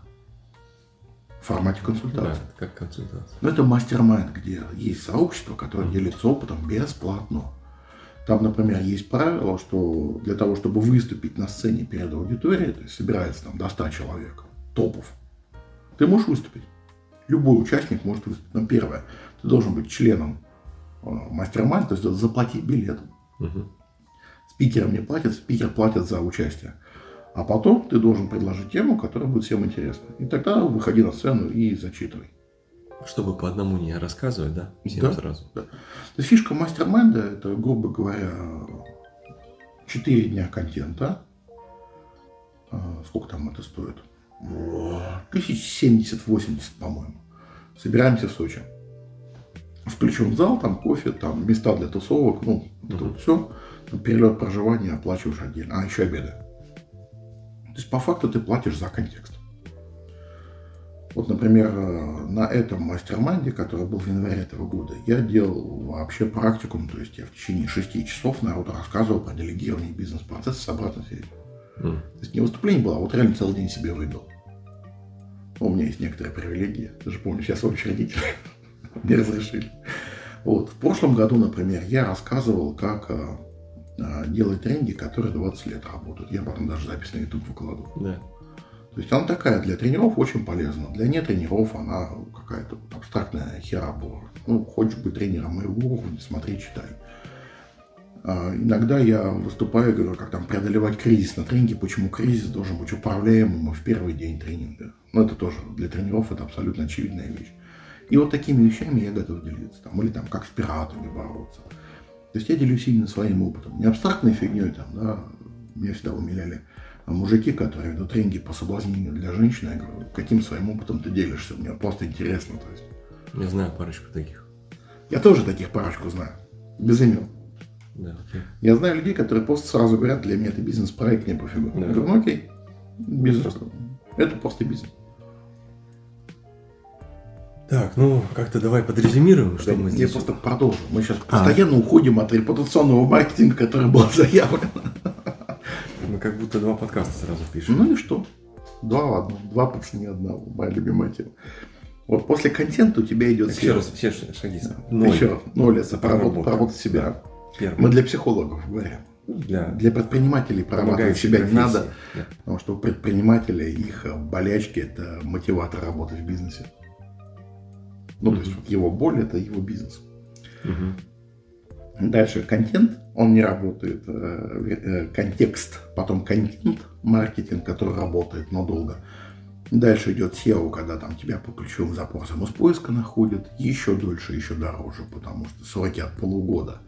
[SPEAKER 1] в формате консультации.
[SPEAKER 2] Да, как консультация.
[SPEAKER 1] Но это мастер-майнд, где есть сообщество, которое mm-hmm. делится опытом бесплатно. Там, например, есть правило, что для того, чтобы выступить на сцене перед аудиторией, то есть собирается там до 100 человек, топов, ты можешь выступить. Любой участник может выступить. Но первое, ты должен быть членом э, мастер-майнд, то есть заплатить билет. Угу. Спикерам не платят, спикер платят за участие. А потом ты должен предложить тему, которая будет всем интересна. И тогда выходи на сцену и зачитывай.
[SPEAKER 2] Чтобы по одному не рассказывать, да?
[SPEAKER 1] Всем да, сразу. Да. То фишка мастер-майнда – это, грубо говоря, 4 дня контента. А, сколько там это стоит? Тысяч 70-80, по-моему. Собираемся в Сочи. Включен зал, там кофе, там места для тусовок, ну, uh-huh. это вот все. Перелет проживания оплачиваешь отдельно. А, еще обеды. То есть по факту ты платишь за контекст. Вот, например, на этом mastermind е, который был в январе этого года, я делал вообще практикум, то есть я в течение шести часов народу рассказывал про делегирование бизнес-процесса с обратной связью. Мм. То есть не выступление было, а вот реально целый день себе выбил. Ну, у меня есть некоторые привилегии. Ты же помнишь, я свой учредитель. Не разрешили. Вот. В прошлом году, например, я рассказывал, как а, делать тренинги, которые 20 лет работают. Я потом даже запись на YouTube выкладываю. Да. То есть она такая для тренеров очень полезна. Для не тренеров она какая-то абстрактная хера была. Ну, хочешь быть тренером моего уровня, смотри, читай. А, иногда я выступаю, говорю, как там преодолевать кризис на тренинге, почему кризис должен быть управляемым в первый день тренинга. Ну, это тоже для тренеров это абсолютно очевидная вещь. И вот такими вещами я готов делиться. Там, или там, как с пиратами бороться то есть я делюсь именно своим опытом. Не абстрактной фигней там, да, меня всегда умиляли а мужики, которые ведут тренинги по соблазнению для женщин. Я говорю, каким своим опытом ты делишься? Мне просто интересно. То есть.
[SPEAKER 2] Я знаю парочку таких.
[SPEAKER 1] Я тоже таких парочку знаю. Без имен. Да, окей. Я знаю людей, которые просто сразу говорят, для меня это бизнес-проект, мне пофигу. Да. Я говорю, ну окей, бизнес. Это просто бизнес.
[SPEAKER 2] Так, ну как-то давай подрезюмируем, что да, мы здесь.
[SPEAKER 1] Я просто продолжу. Мы сейчас а. постоянно уходим от репутационного маркетинга, который был заявлен.
[SPEAKER 2] Мы как будто два подкаста сразу пишем.
[SPEAKER 1] Ну и что? Два ладно. Два по цене одного. Моя любимая тема. Вот после контента у тебя идет
[SPEAKER 2] Еще раз, все шаги.
[SPEAKER 1] Ноль. Еще раз. Ноль это проработать, проработать себя. Первый. Мы для психологов говорим. Для, для предпринимателей прорабатывать себя профессии. не надо, да. потому что у предпринимателей их болячки – это мотиватор работы в бизнесе. Ну, то есть его боль это его бизнес. Дальше контент, он не работает, э, э, контекст, потом контент, маркетинг, который работает, но долго. Дальше идет SEO, когда там тебя по ключевым запросам из поиска находят, еще дольше, еще дороже, потому что сроки от полугода.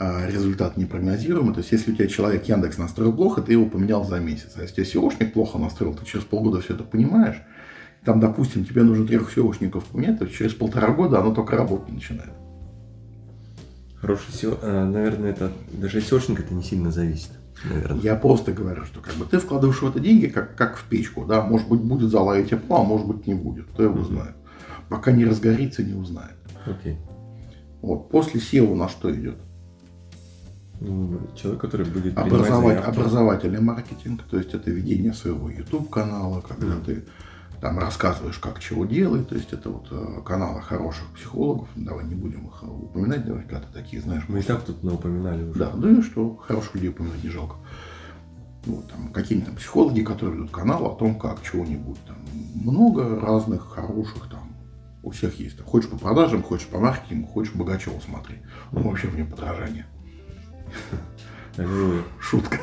[SPEAKER 1] А результат непрогнозируемый. То есть, если у тебя человек Яндекс настроил плохо, ты его поменял за месяц. А если у тебя SEOшник плохо настроил, ты через полгода все это понимаешь, там, допустим, тебе нужно трех SEOшников поменять, то через полтора года оно только работать начинает.
[SPEAKER 2] Хороший SEO, а, наверное, это даже SEOшник это не сильно зависит. Наверное.
[SPEAKER 1] Я просто говорю, что как бы ты вкладываешь в это деньги, как, как в печку, да, может быть будет зала и тепло, а может быть не будет, кто его mm-hmm. знает. Пока не разгорится, не узнает.
[SPEAKER 2] Окей. Okay.
[SPEAKER 1] Вот. После SEO у нас что идет?
[SPEAKER 2] Ну, человек, который будет
[SPEAKER 1] Образовать, образовательный маркетинг, то есть это ведение своего YouTube канала, когда mm. ты там рассказываешь, как чего делать, то есть это вот э, каналы хороших психологов, давай не будем их упоминать, наверняка такие, знаешь.
[SPEAKER 2] Мы и так тут упоминали уже.
[SPEAKER 1] Да, ну и что, хороших людей упоминать не жалко. Вот, там какие-то психологи, которые ведут канал о том, как чего-нибудь там. Много разных хороших там у всех есть. Хочешь по продажам, хочешь по маркетингу, хочешь Богачева смотри. Он вообще вне подражания. Шутка.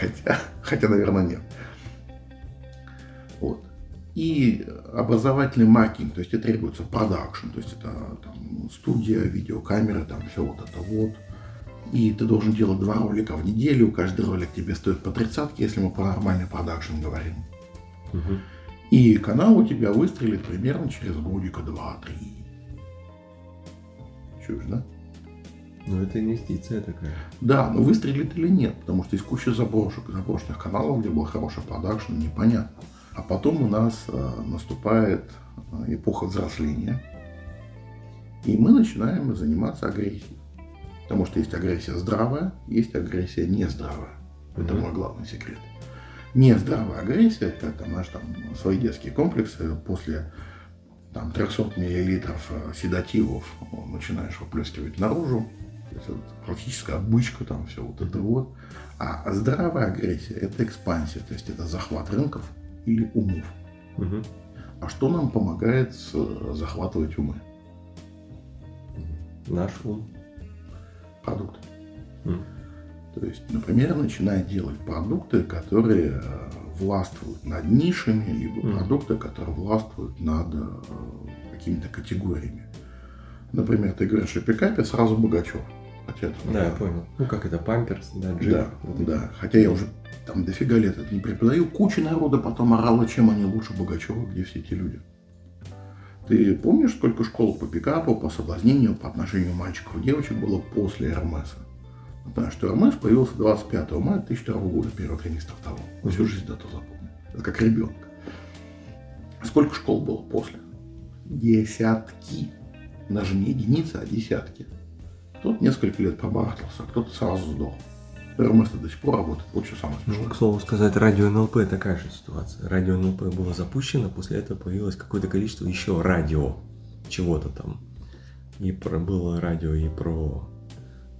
[SPEAKER 1] Хотя, хотя, наверное, нет. Вот. И образовательный маркетинг, то есть это требуется продакшн, то есть это там, студия, видеокамера, там все вот это вот. И ты должен делать два ролика в неделю, каждый ролик тебе стоит по тридцатке, если мы про нормальный продакшн говорим. Угу. И канал у тебя выстрелит примерно через годика два-три. Чушь, да?
[SPEAKER 2] Ну, это инвестиция такая.
[SPEAKER 1] Да, но выстрелит или нет, потому что есть куча заброшек, заброшенных каналов, где был хороший продакшн, непонятно. А потом у нас э, наступает э, эпоха взросления, и мы начинаем заниматься агрессией. Потому что есть агрессия здравая, есть агрессия нездравая. Это мой главный секрет. Нездравая агрессия, это знаешь, там, свои детские комплексы после там, 300 миллилитров э, седативов начинаешь выплескивать наружу, это практически обычка, там все вот это вот. А здравая агрессия – это экспансия, то есть это захват рынков или умов. Угу. А что нам помогает захватывать умы?
[SPEAKER 2] Наш ум.
[SPEAKER 1] Продукт. Угу. То есть, например, начинает делать продукты, которые э, властвуют над нишами, либо mm. продукты, которые властвуют над э, какими-то категориями. Например, ты говоришь о пикапе, сразу Богачев.
[SPEAKER 2] Хотя это, да, я понял. Ну, как это, памперс, да, джип.
[SPEAKER 1] Да, да. Хотя я уже там дофига лет это не преподаю. Куча народа потом орала, чем они лучше Богачева, где все эти люди. Ты помнишь, сколько школ по пикапу, по соблазнению, по отношению мальчиков и девочек было после Эрмеса? Потому что Эрмес появился 25 мая 2002 года, первый триместр того. Всю жизнь дату запомнил. Это как ребенок. Сколько школ было после? Десятки. Даже не единицы, а десятки. Кто-то несколько лет побарахтался, а кто-то сразу сдох. РМС до сих пор работает. Вот что самое
[SPEAKER 2] смешное. Ну, к слову сказать, радио НЛП такая же ситуация. Радио НЛП было запущено, после этого появилось какое-то количество еще радио чего-то там. И про, было радио и про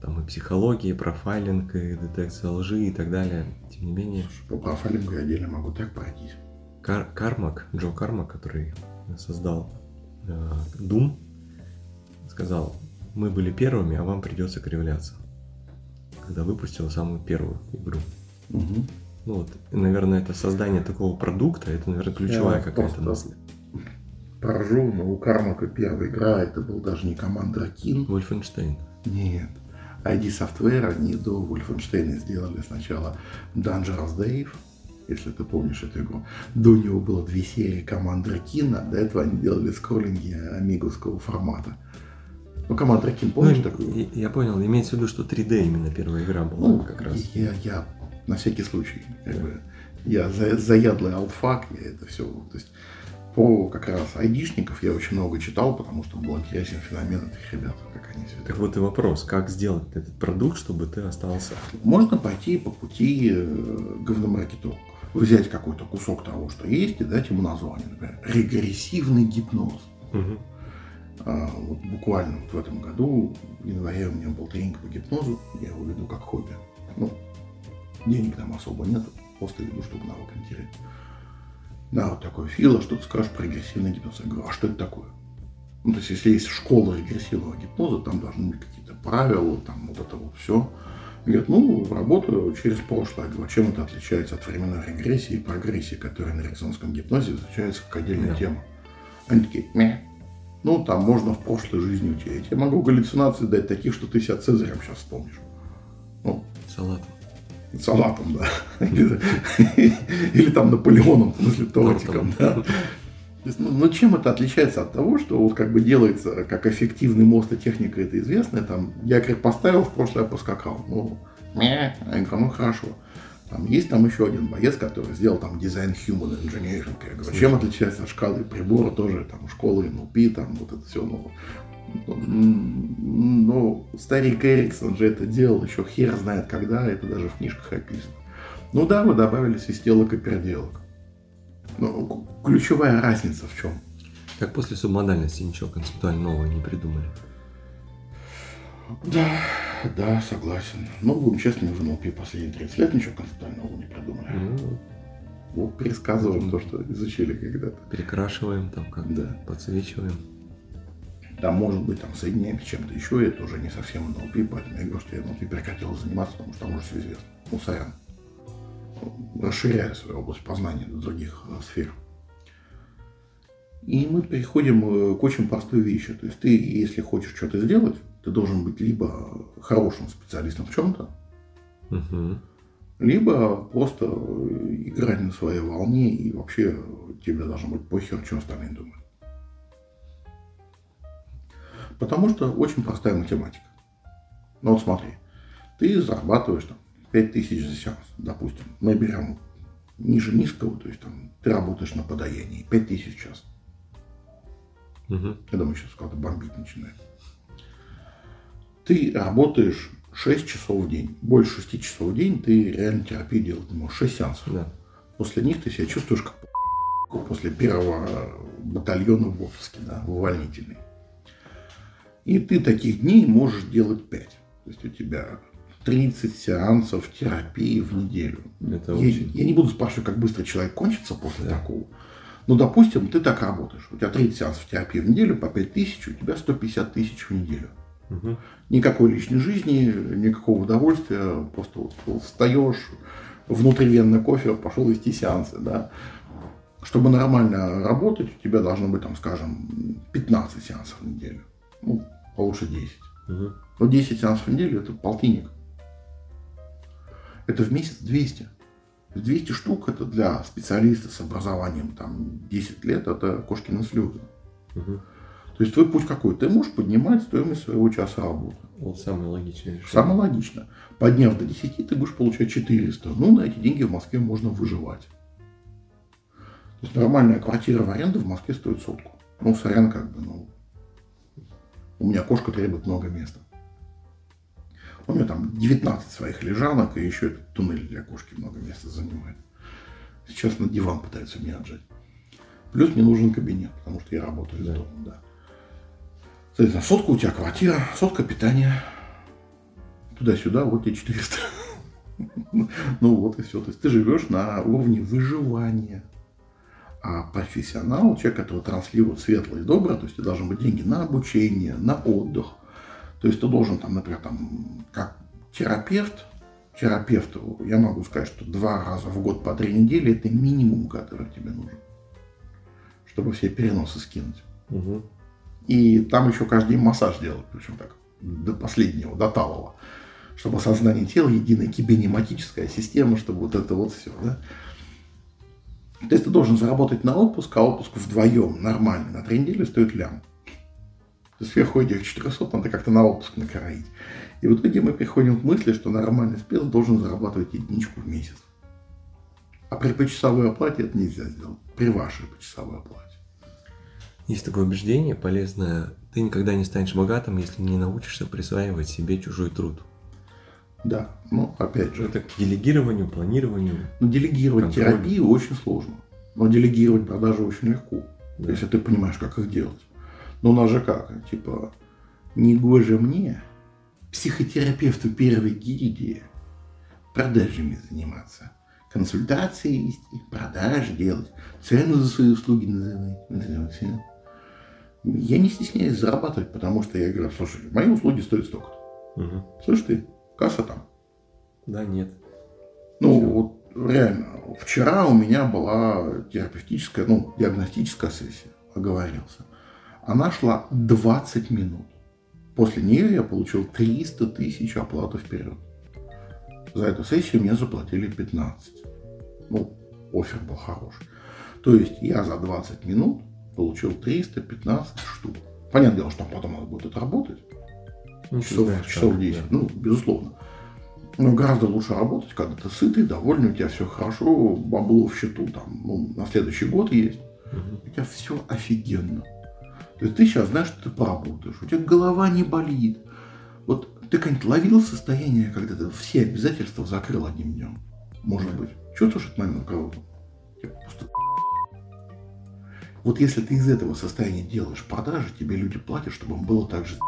[SPEAKER 2] там и психологии, и профайлинг, и детекция лжи и так далее. Тем не менее.
[SPEAKER 1] Слушай, по профайлингу я отдельно могу так пройтись.
[SPEAKER 2] Кар Кармак, Джо Кармак, который создал э, Doom, сказал, мы были первыми, а вам придется кривляться. Когда выпустил самую первую игру. Угу. Ну вот, наверное, это создание такого продукта, это, наверное, ключевая какая-то мысль.
[SPEAKER 1] Поражу, но у Кармака первая игра, это был даже не команда Кин.
[SPEAKER 2] Вольфенштейн.
[SPEAKER 1] Нет. ID Software, они до Wolfenstein сделали сначала Dangerous Dave, если ты помнишь эту игру. До него было две серии команды Кина, до этого они делали скроллинги амиговского формата. Ну, команда Кин, помнишь ну, такую?
[SPEAKER 2] Я, я понял, имеется в виду, что 3D именно первая игра была ну, как раз.
[SPEAKER 1] Я, я на всякий случай, как да. бы, я за, заядлый алфак, я это все, то есть по как раз айдишников я очень много читал, потому что был интересен феномен этих ребят, как они все
[SPEAKER 2] Так вот и вопрос, как сделать этот продукт, чтобы ты остался?
[SPEAKER 1] Можно пойти по пути э, говномаркетологов. Взять какой-то кусок того, что есть, и дать ему название, например, регрессивный гипноз. Угу. А, вот буквально вот в этом году, в январе у меня был тренинг по гипнозу, я его веду как хобби. Ну, денег там особо нет, просто веду, чтобы навык терять. Да, вот такой Фила, что ты скажешь про регрессивный гипноз? Я говорю, а что это такое? Ну, то есть, если есть школа регрессивного гипноза, там должны быть какие-то правила, там вот это вот все. Говорят, ну, работаю через прошлое. Я говорю, а чем это отличается от временной регрессии и прогрессии, которые на эриксонском гипнозе изучаются как отдельная да. тема? Они такие, Мя. Ну, там можно в прошлой жизни утереть. Я могу галлюцинации дать таких, что ты себя Цезарем сейчас вспомнишь.
[SPEAKER 2] Ну, Салатом
[SPEAKER 1] салатом, да. Или, или там Наполеоном, в смысле тортиком, да. ну, ну, чем это отличается от того, что вот как бы делается, как эффективный мост и техника, это известно, там, якорь поставил, в прошлое поскакал. Ну, я говорю, ну хорошо. Там есть там еще один боец, который сделал там дизайн Human Engineering. Я говорю, чем отличается от шкалы прибора тоже, там, школы NLP, там, вот это все, ну, ну, старик Эриксон же это делал еще хер знает когда, это даже в книжках описано. Ну да, вы добавили свистелок и переделок. Но ключевая разница в чем?
[SPEAKER 2] Как после субмодальности ничего концептуально нового не придумали.
[SPEAKER 1] Да, да, согласен. Но, будем честны, уже на последние 30 лет ничего концептуально нового не придумали. Ну, вот пересказываем то, что изучили когда-то.
[SPEAKER 2] Перекрашиваем там как да. подсвечиваем.
[SPEAKER 1] Там, может быть, там соединяемся с чем-то еще, это уже не совсем NLP, поэтому я говорю, что я NLP прекратил заниматься, потому что там уже все известно. Ну, сорян расширяя свою область познания до других э, сфер. И мы переходим э, к очень простой вещи. То есть ты, если хочешь что-то сделать, ты должен быть либо хорошим специалистом в чем-то, угу. либо просто играть на своей волне, и вообще тебе должно быть похер, что остальные думают. Потому что очень простая математика. Ну вот смотри, ты зарабатываешь там 5000 за сеанс, допустим. Мы берем ниже низкого, то есть там ты работаешь на подаянии, 5000 в час. Угу. Я думаю, сейчас как-то бомбить начинает. Ты работаешь 6 часов в день. Больше 6 часов в день ты реально терапию делать не можешь. 6 сеансов. Да. После них ты себя чувствуешь как после первого батальона в отпуске, да, в увольнительный. И ты таких дней можешь делать 5. То есть у тебя 30 сеансов терапии в неделю. Это я, очень... я не буду спрашивать, как быстро человек кончится после да. такого. Но, допустим, ты так работаешь. У тебя 30 сеансов терапии в неделю по 5 тысяч, у тебя 150 тысяч в неделю. Угу. Никакой личной жизни, никакого удовольствия. Просто вот встаешь, внутривенно кофе, пошел вести сеансы. Да. Чтобы нормально работать, у тебя должно быть, там, скажем, 15 сеансов в неделю. Ну, а лучше 10. Угу. Но 10 сеансов в неделю – это полтинник. Это в месяц 200. 200 штук это для специалиста с образованием там 10 лет, это кошкины слезы. Угу. То есть твой путь какой? Ты можешь поднимать стоимость своего часа работы.
[SPEAKER 2] Вот самое логичное
[SPEAKER 1] решение. Самое логично. Подняв до 10, ты будешь получать 400. Ну, на эти деньги в Москве можно выживать. То есть нормальная квартира в аренду в Москве стоит сотку. Ну, сорян, как бы, ну, у меня кошка требует много места. У меня там 19 своих лежанок, и еще этот туннель для кошки много места занимает. Сейчас на диван пытаются меня отжать. Плюс мне нужен кабинет, потому что я работаю да. из дома, да. Соответственно, сотка у тебя квартира, сотка питания. Туда-сюда, вот тебе 400. Ну вот и все. То есть ты живешь на уровне выживания. А профессионал, человек, который транслирует светлое и доброе, то есть у тебя должны быть деньги на обучение, на отдых, то есть ты должен, там, например, там, как терапевт, терапевту, я могу сказать, что два раза в год по три недели это минимум, который тебе нужен, чтобы все переносы скинуть. Угу. И там еще каждый день массаж делать, причем так, до последнего, до талого, чтобы сознание тела, единая кибенематическая система, чтобы вот это вот все, да. То есть ты должен заработать на отпуск, а отпуск вдвоем нормально на три недели стоит лям сверху этих 400 надо как-то на отпуск накроить. И в итоге мы приходим к мысли, что нормальный спец должен зарабатывать единичку в месяц. А при почасовой оплате это нельзя сделать. При вашей почасовой оплате.
[SPEAKER 2] Есть такое убеждение полезное. Ты никогда не станешь богатым, если не научишься присваивать себе чужой труд.
[SPEAKER 1] Да, ну опять же.
[SPEAKER 2] Это к делегированию, планированию.
[SPEAKER 1] Ну, делегировать контролю. терапию очень сложно. Но делегировать продажи очень легко, да. если ты понимаешь, как их делать. Но у нас же как? Типа, не гоже мне, психотерапевту первой гильдии, продажами заниматься. Консультации вести, продажи делать, цену за свои услуги называть. Я не стесняюсь зарабатывать, потому что я говорю, слушай, мои услуги стоят столько-то. Угу. Слышь ты, касса там.
[SPEAKER 2] Да, нет.
[SPEAKER 1] Ну, Все. вот реально, вчера у меня была терапевтическая, ну, диагностическая сессия, оговорился. Она шла 20 минут. После нее я получил 300 тысяч оплаты вперед. За эту сессию мне заплатили 15. Ну, офер был хороший. То есть я за 20 минут получил 315 штук. Понятное дело, что потом надо будет отработать. Ну, часов, знаешь, часов как, 10, да. ну, безусловно. Но гораздо лучше работать, когда ты сытый, довольный, у тебя все хорошо, бабло в счету там, ну, на следующий год есть. Угу. У тебя все офигенно. То есть ты сейчас знаешь, что ты поработаешь, у тебя голова не болит. Вот ты как-нибудь ловил состояние, когда ты все обязательства закрыл одним днем? Может быть. Чувствуешь этот момент кого-то? Просто... Вот если ты из этого состояния делаешь продажи, тебе люди платят, чтобы им было так же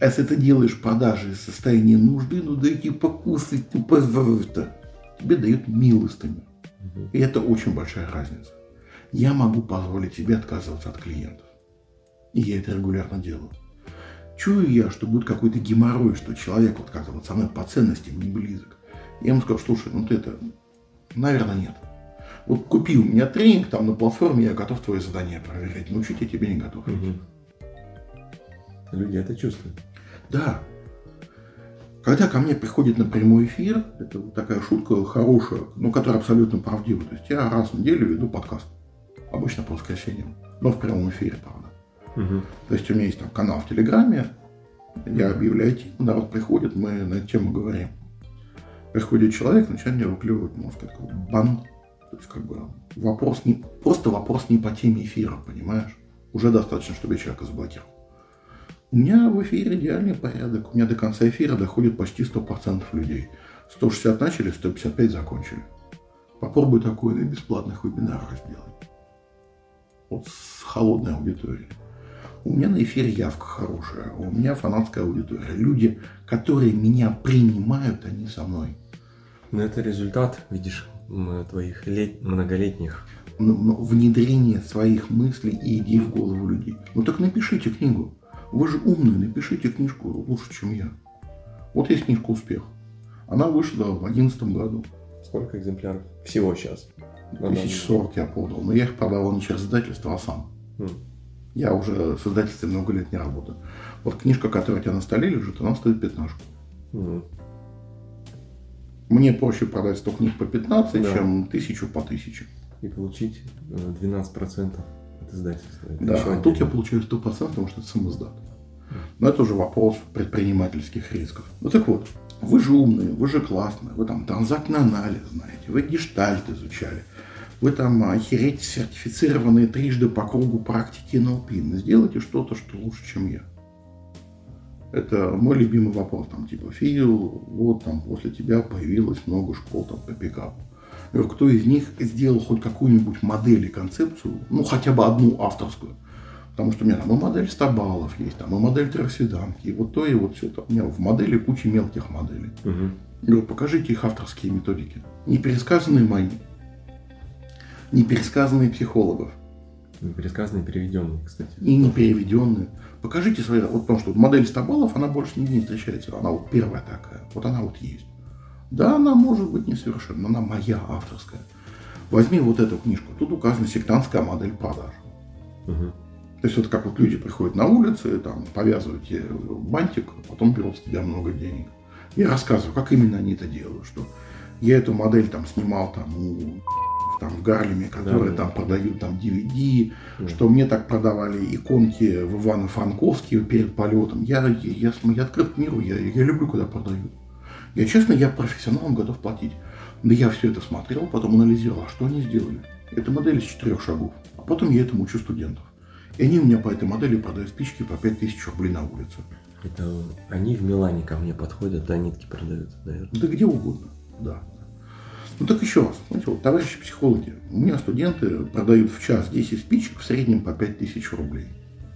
[SPEAKER 1] а если ты делаешь продажи из состояния нужды, ну дайте покусать, ну пожалуйста. Тебе дают милостыню. И это очень большая разница. Я могу позволить себе отказываться от клиентов. И я это регулярно делаю. Чую я, что будет какой-то геморрой, что человек вот как-то вот со мной по ценностям не близок. Я ему скажу, слушай, ну ты это, наверное, нет. Вот купи у меня тренинг там на платформе, я готов твое задание проверять. Научить я тебе не готов. Угу.
[SPEAKER 2] Люди это чувствуют.
[SPEAKER 1] Да. Когда ко мне приходит на прямой эфир, это вот такая шутка хорошая, но которая абсолютно правдива. То есть я раз в неделю веду подкаст. Обычно по воскресеньям. Но в прямом эфире, правда. Угу. То есть у меня есть там канал в Телеграме, я объявляю тему, народ приходит, мы на эту тему говорим. Приходит человек, начинает мне выклевывать мозг. Я такой, бан. То есть, как бы, вопрос не, просто вопрос не по теме эфира, понимаешь? Уже достаточно, чтобы я человека заблокировал. У меня в эфире идеальный порядок. У меня до конца эфира доходит почти 100% людей. 160 начали, 155 закончили. Попробуй такое на бесплатных вебинарах сделать. Вот с холодной аудиторией. У меня на эфире явка хорошая, у меня фанатская аудитория. Люди, которые меня принимают, они со мной.
[SPEAKER 2] Но это результат, видишь, твоих лет... многолетних
[SPEAKER 1] внедрение своих мыслей и идей в голову людей. Ну так напишите книгу. Вы же умные, напишите книжку лучше, чем я. Вот есть книжка «Успех». Она вышла в 2011 году.
[SPEAKER 2] Сколько экземпляров всего сейчас?
[SPEAKER 1] Тысяч сорок я продал. Но я их продавал не через издательство, а сам. Mm. Я уже с издательством много лет не работаю. Вот книжка, которая у тебя на столе лежит, она стоит пятнашку. Mm. Мне проще продать 100 книг по 15, да. чем тысячу по тысяче.
[SPEAKER 2] И получить 12% э, от издательства.
[SPEAKER 1] Это да, а тут я получаю 100%, потому что это сам издат. Но это уже вопрос предпринимательских рисков. Ну так вот, вы же умные, вы же классные, вы там транзактный анализ знаете, вы гештальт изучали, вы там охереть сертифицированные трижды по кругу практики НЛП. Сделайте что-то, что лучше, чем я. Это мой любимый вопрос, там, типа, Фил, вот там после тебя появилось много школ там по пикапу. Кто из них сделал хоть какую-нибудь модель и концепцию, ну, хотя бы одну авторскую, Потому что у меня там и модель 100 баллов есть, там и модель трехсвиданки, и вот то, и вот все. Там. У меня в модели куча мелких моделей. Угу. Говорю, покажите их авторские методики. Не пересказанные мои, не пересказанные психологов.
[SPEAKER 2] Не пересказанные, переведенные, кстати.
[SPEAKER 1] И не переведенные. Покажите свои, вот потому что модель 100 баллов, она больше нигде не встречается. Она вот первая такая. Вот она вот есть. Да, она может быть несовершенна, но она моя авторская. Возьми вот эту книжку. Тут указана сектантская модель продаж. Угу. То есть вот как вот люди приходят на улицы, там, повязывают тебе бантик, а потом берут с тебя много денег. Я рассказываю, как именно они это делают, что я эту модель там снимал там, у, там в Гарлеме, которые да, там да. продают там DVD, да. что мне так продавали иконки в Ивано-Франковске перед полетом. Я, я, я, я открыт к миру, я, я люблю, когда продают. Я честно, я профессионалам готов платить. Но я все это смотрел, потом анализировал, а что они сделали. Это модель из четырех шагов. А потом я этому учу студентов. И они у меня по этой модели продают спички по 5000 рублей на улице.
[SPEAKER 2] Это они в Милане ко мне подходят, да, нитки продают, наверное.
[SPEAKER 1] Да где угодно, да. Ну так еще раз, знаете, вот, товарищи психологи, у меня студенты продают в час 10 спичек в среднем по 5000 рублей.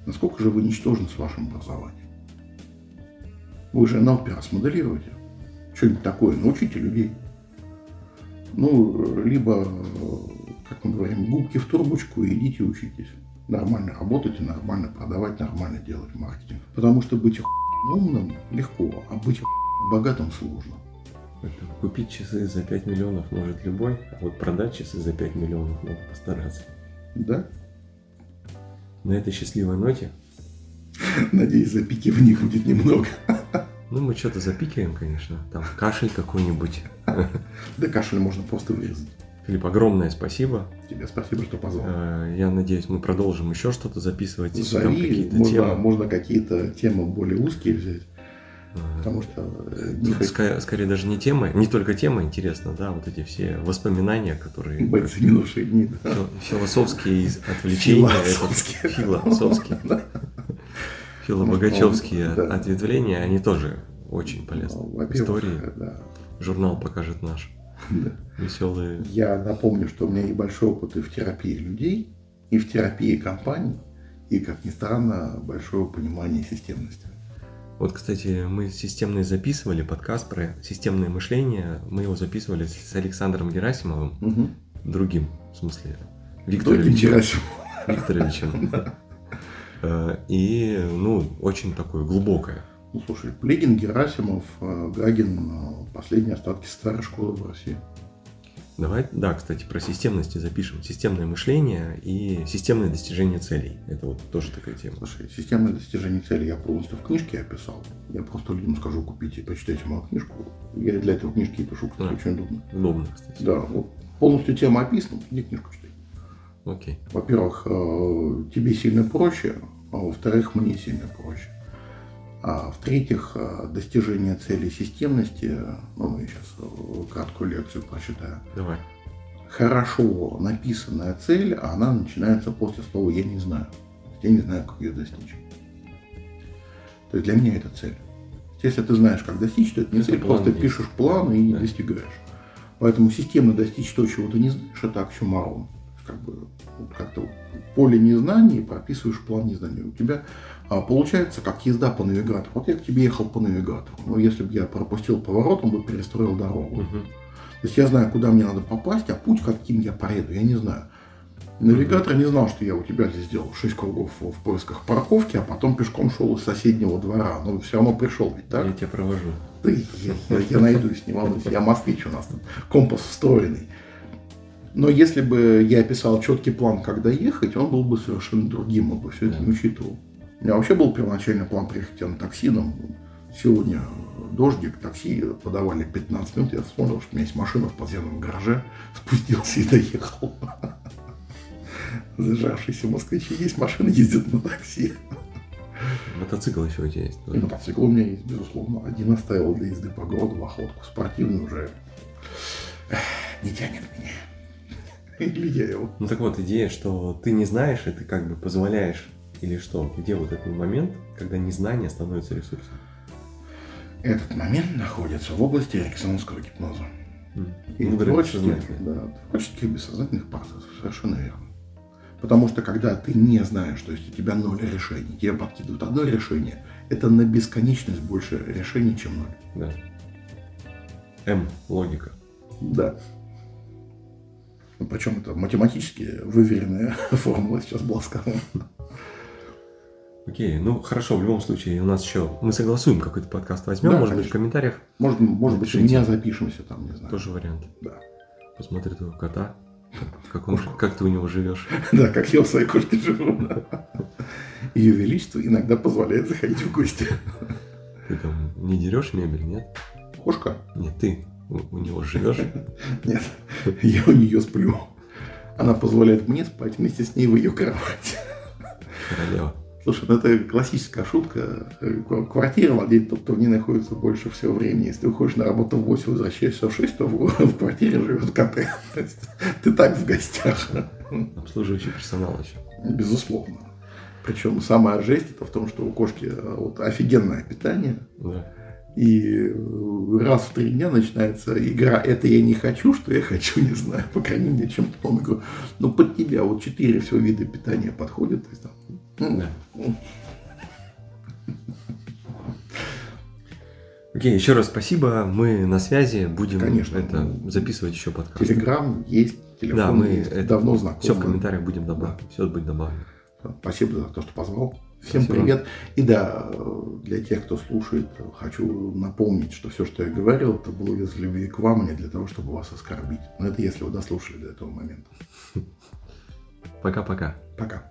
[SPEAKER 1] Насколько же вы ничтожны с вашим образованием? Вы же НЛП смоделируете. Что-нибудь такое, научите людей. Ну, либо, как мы говорим, губки в трубочку и идите учитесь нормально работать и нормально продавать, нормально делать маркетинг. Потому что быть умным легко, а быть богатым сложно.
[SPEAKER 2] Купить часы за 5 миллионов может любой, а вот продать часы за 5 миллионов надо постараться.
[SPEAKER 1] Да.
[SPEAKER 2] На этой счастливой ноте.
[SPEAKER 1] Надеюсь, запики в них будет немного.
[SPEAKER 2] Ну, мы что-то запикиваем, конечно. Там кашель какой-нибудь.
[SPEAKER 1] Да кашель можно просто вырезать.
[SPEAKER 2] Филипп, огромное спасибо.
[SPEAKER 1] Тебе спасибо, что позвал.
[SPEAKER 2] Э, я надеюсь, мы продолжим еще что-то записывать.
[SPEAKER 1] Зови, какие-то можно, темы. можно какие-то темы более узкие взять. Потому что...
[SPEAKER 2] Э, не хочу... скорее, скорее даже не тема, не только тема интересна, да, вот эти все воспоминания, которые...
[SPEAKER 1] Бойцы минувшие дни,
[SPEAKER 2] да. Философские отвлечения. Философские. Философские. Филобогачевские ответвления, они тоже очень полезны. Ну, Истории. Да. Журнал покажет наш. Да. Веселые.
[SPEAKER 1] Я напомню, что у меня и большой опыт и в терапии людей, и в терапии компаний, и, как ни странно, большое понимание системности.
[SPEAKER 2] Вот, кстати, мы системные записывали подкаст про системное мышление. Мы его записывали с Александром Герасимовым, угу. другим, в смысле, Викторовичем. Викторовичем. Э, и, ну, очень такое глубокое.
[SPEAKER 1] Ну, слушай, Плигин, Герасимов, э, Гагин, э, последние остатки старой школы в России.
[SPEAKER 2] Давай, да, кстати, про системности запишем. Системное мышление и системное достижение целей. Это вот тоже такая тема.
[SPEAKER 1] Слушай, системное достижение целей я полностью в книжке описал. Я просто людям скажу, купите почитайте мою книжку. Я для этого книжки и пишу, кстати, а, очень удобно.
[SPEAKER 2] Удобно, кстати.
[SPEAKER 1] Да, вот полностью тема описана, иди книжку читай.
[SPEAKER 2] Окей.
[SPEAKER 1] Во-первых, э, тебе сильно проще, а во-вторых, мне сильно проще. А в-третьих, э, достижение цели системности, ну, я сейчас э, краткую лекцию прочитаю.
[SPEAKER 2] Давай.
[SPEAKER 1] Хорошо написанная цель, а она начинается после слова «я не знаю». Я не знаю, как ее достичь. То есть для меня это цель. Если ты знаешь, как достичь, то это не это цель, просто есть. пишешь план и да. достигаешь. Поэтому системно достичь то, чего ты не знаешь, это оксюмарон. Как бы вот как-то поле незнания прописываешь план незнания. У тебя получается как езда по навигатору. Вот я к тебе ехал по навигатору. Но если бы я пропустил поворот, он бы перестроил дорогу. Угу. То есть я знаю, куда мне надо попасть, а путь, каким я проеду, я не знаю. Навигатор не знал, что я у тебя здесь сделал 6 кругов в поисках парковки, а потом пешком шел из соседнего двора. Но все равно пришел ведь, так?
[SPEAKER 2] Я тебя провожу.
[SPEAKER 1] Ты, я, я, я найдусь, не волнуйся. Я москвич у нас там. Компас встроенный. Но если бы я описал четкий план, когда ехать, он был бы совершенно другим, он бы все это не учитывал. У меня вообще был первоначальный план приехать на такси, но сегодня дождик, такси подавали 15 минут, я вспомнил, что у меня есть машина в подземном гараже, спустился и доехал. Зажавшиеся москвичи есть машина, ездят на такси.
[SPEAKER 2] Мотоцикл еще у тебя есть?
[SPEAKER 1] И мотоцикл у меня есть, безусловно. Один оставил для езды по городу в охотку. Спортивный уже не тянет меня. Или я его.
[SPEAKER 2] Ну так вот, идея, что ты не знаешь, и ты как бы позволяешь или что? Где вот этот момент, когда незнание становится ресурсом?
[SPEAKER 1] Этот момент находится в области эриксоновского гипноза. Mm. И ну, творческих, да, творческих бессознательных процессов. Совершенно верно. Потому что когда ты не знаешь, то есть у тебя ноль решений, тебе подкидывают одно решение, это на бесконечность больше решений, чем ноль.
[SPEAKER 2] Да. М. Логика.
[SPEAKER 1] Да. Причем это математически выверенная формула сейчас была сказана.
[SPEAKER 2] Окей, ну хорошо, в любом случае у нас еще мы согласуем какой-то подкаст возьмем, да, может конечно. быть в комментариях.
[SPEAKER 1] Может, может быть, у меня запишемся там, не знаю.
[SPEAKER 2] Тоже вариант.
[SPEAKER 1] Да.
[SPEAKER 2] Посмотрит твоего кота, как, он, как ты у него живешь.
[SPEAKER 1] Да, как я у своей кошки живу. Ее величество иногда позволяет заходить в гости.
[SPEAKER 2] Ты там не дерешь мебель, нет?
[SPEAKER 1] Кошка?
[SPEAKER 2] Нет, ты у него живешь?
[SPEAKER 1] Нет, я у нее сплю. Она позволяет мне спать вместе с ней в ее кровати.
[SPEAKER 2] Королева.
[SPEAKER 1] Слушай, ну это классическая шутка. Квартира владеет тот, кто в ней находится больше всего времени. Если ты уходишь на работу в 8, возвращаешься в 6, то в, в квартире живет. То есть ты так в гостях.
[SPEAKER 2] Обслуживающий персонал еще.
[SPEAKER 1] Безусловно. Причем самая жесть это в том, что у кошки э, вот, офигенное питание.
[SPEAKER 2] Да.
[SPEAKER 1] И раз в три дня начинается игра «Это я не хочу, что я хочу, не знаю». По крайней мере, чем-то он говорю, ну под тебя вот четыре все вида питания подходят. То есть, там,
[SPEAKER 2] да. Окей, еще раз спасибо. Мы на связи. Будем
[SPEAKER 1] Конечно.
[SPEAKER 2] это записывать еще подкаст.
[SPEAKER 1] Телеграм есть, телефон да, мы есть. Это давно знакомы.
[SPEAKER 2] Все в комментариях будем добавить. Да. Все будет добавлено.
[SPEAKER 1] Спасибо за то, что позвал. Всем Спасибо. привет. И да, для тех, кто слушает, хочу напомнить, что все, что я говорил, это было из любви к вам, а не для того, чтобы вас оскорбить. Но это если вы дослушали до этого момента.
[SPEAKER 2] Пока-пока.
[SPEAKER 1] Пока. -пока. Пока.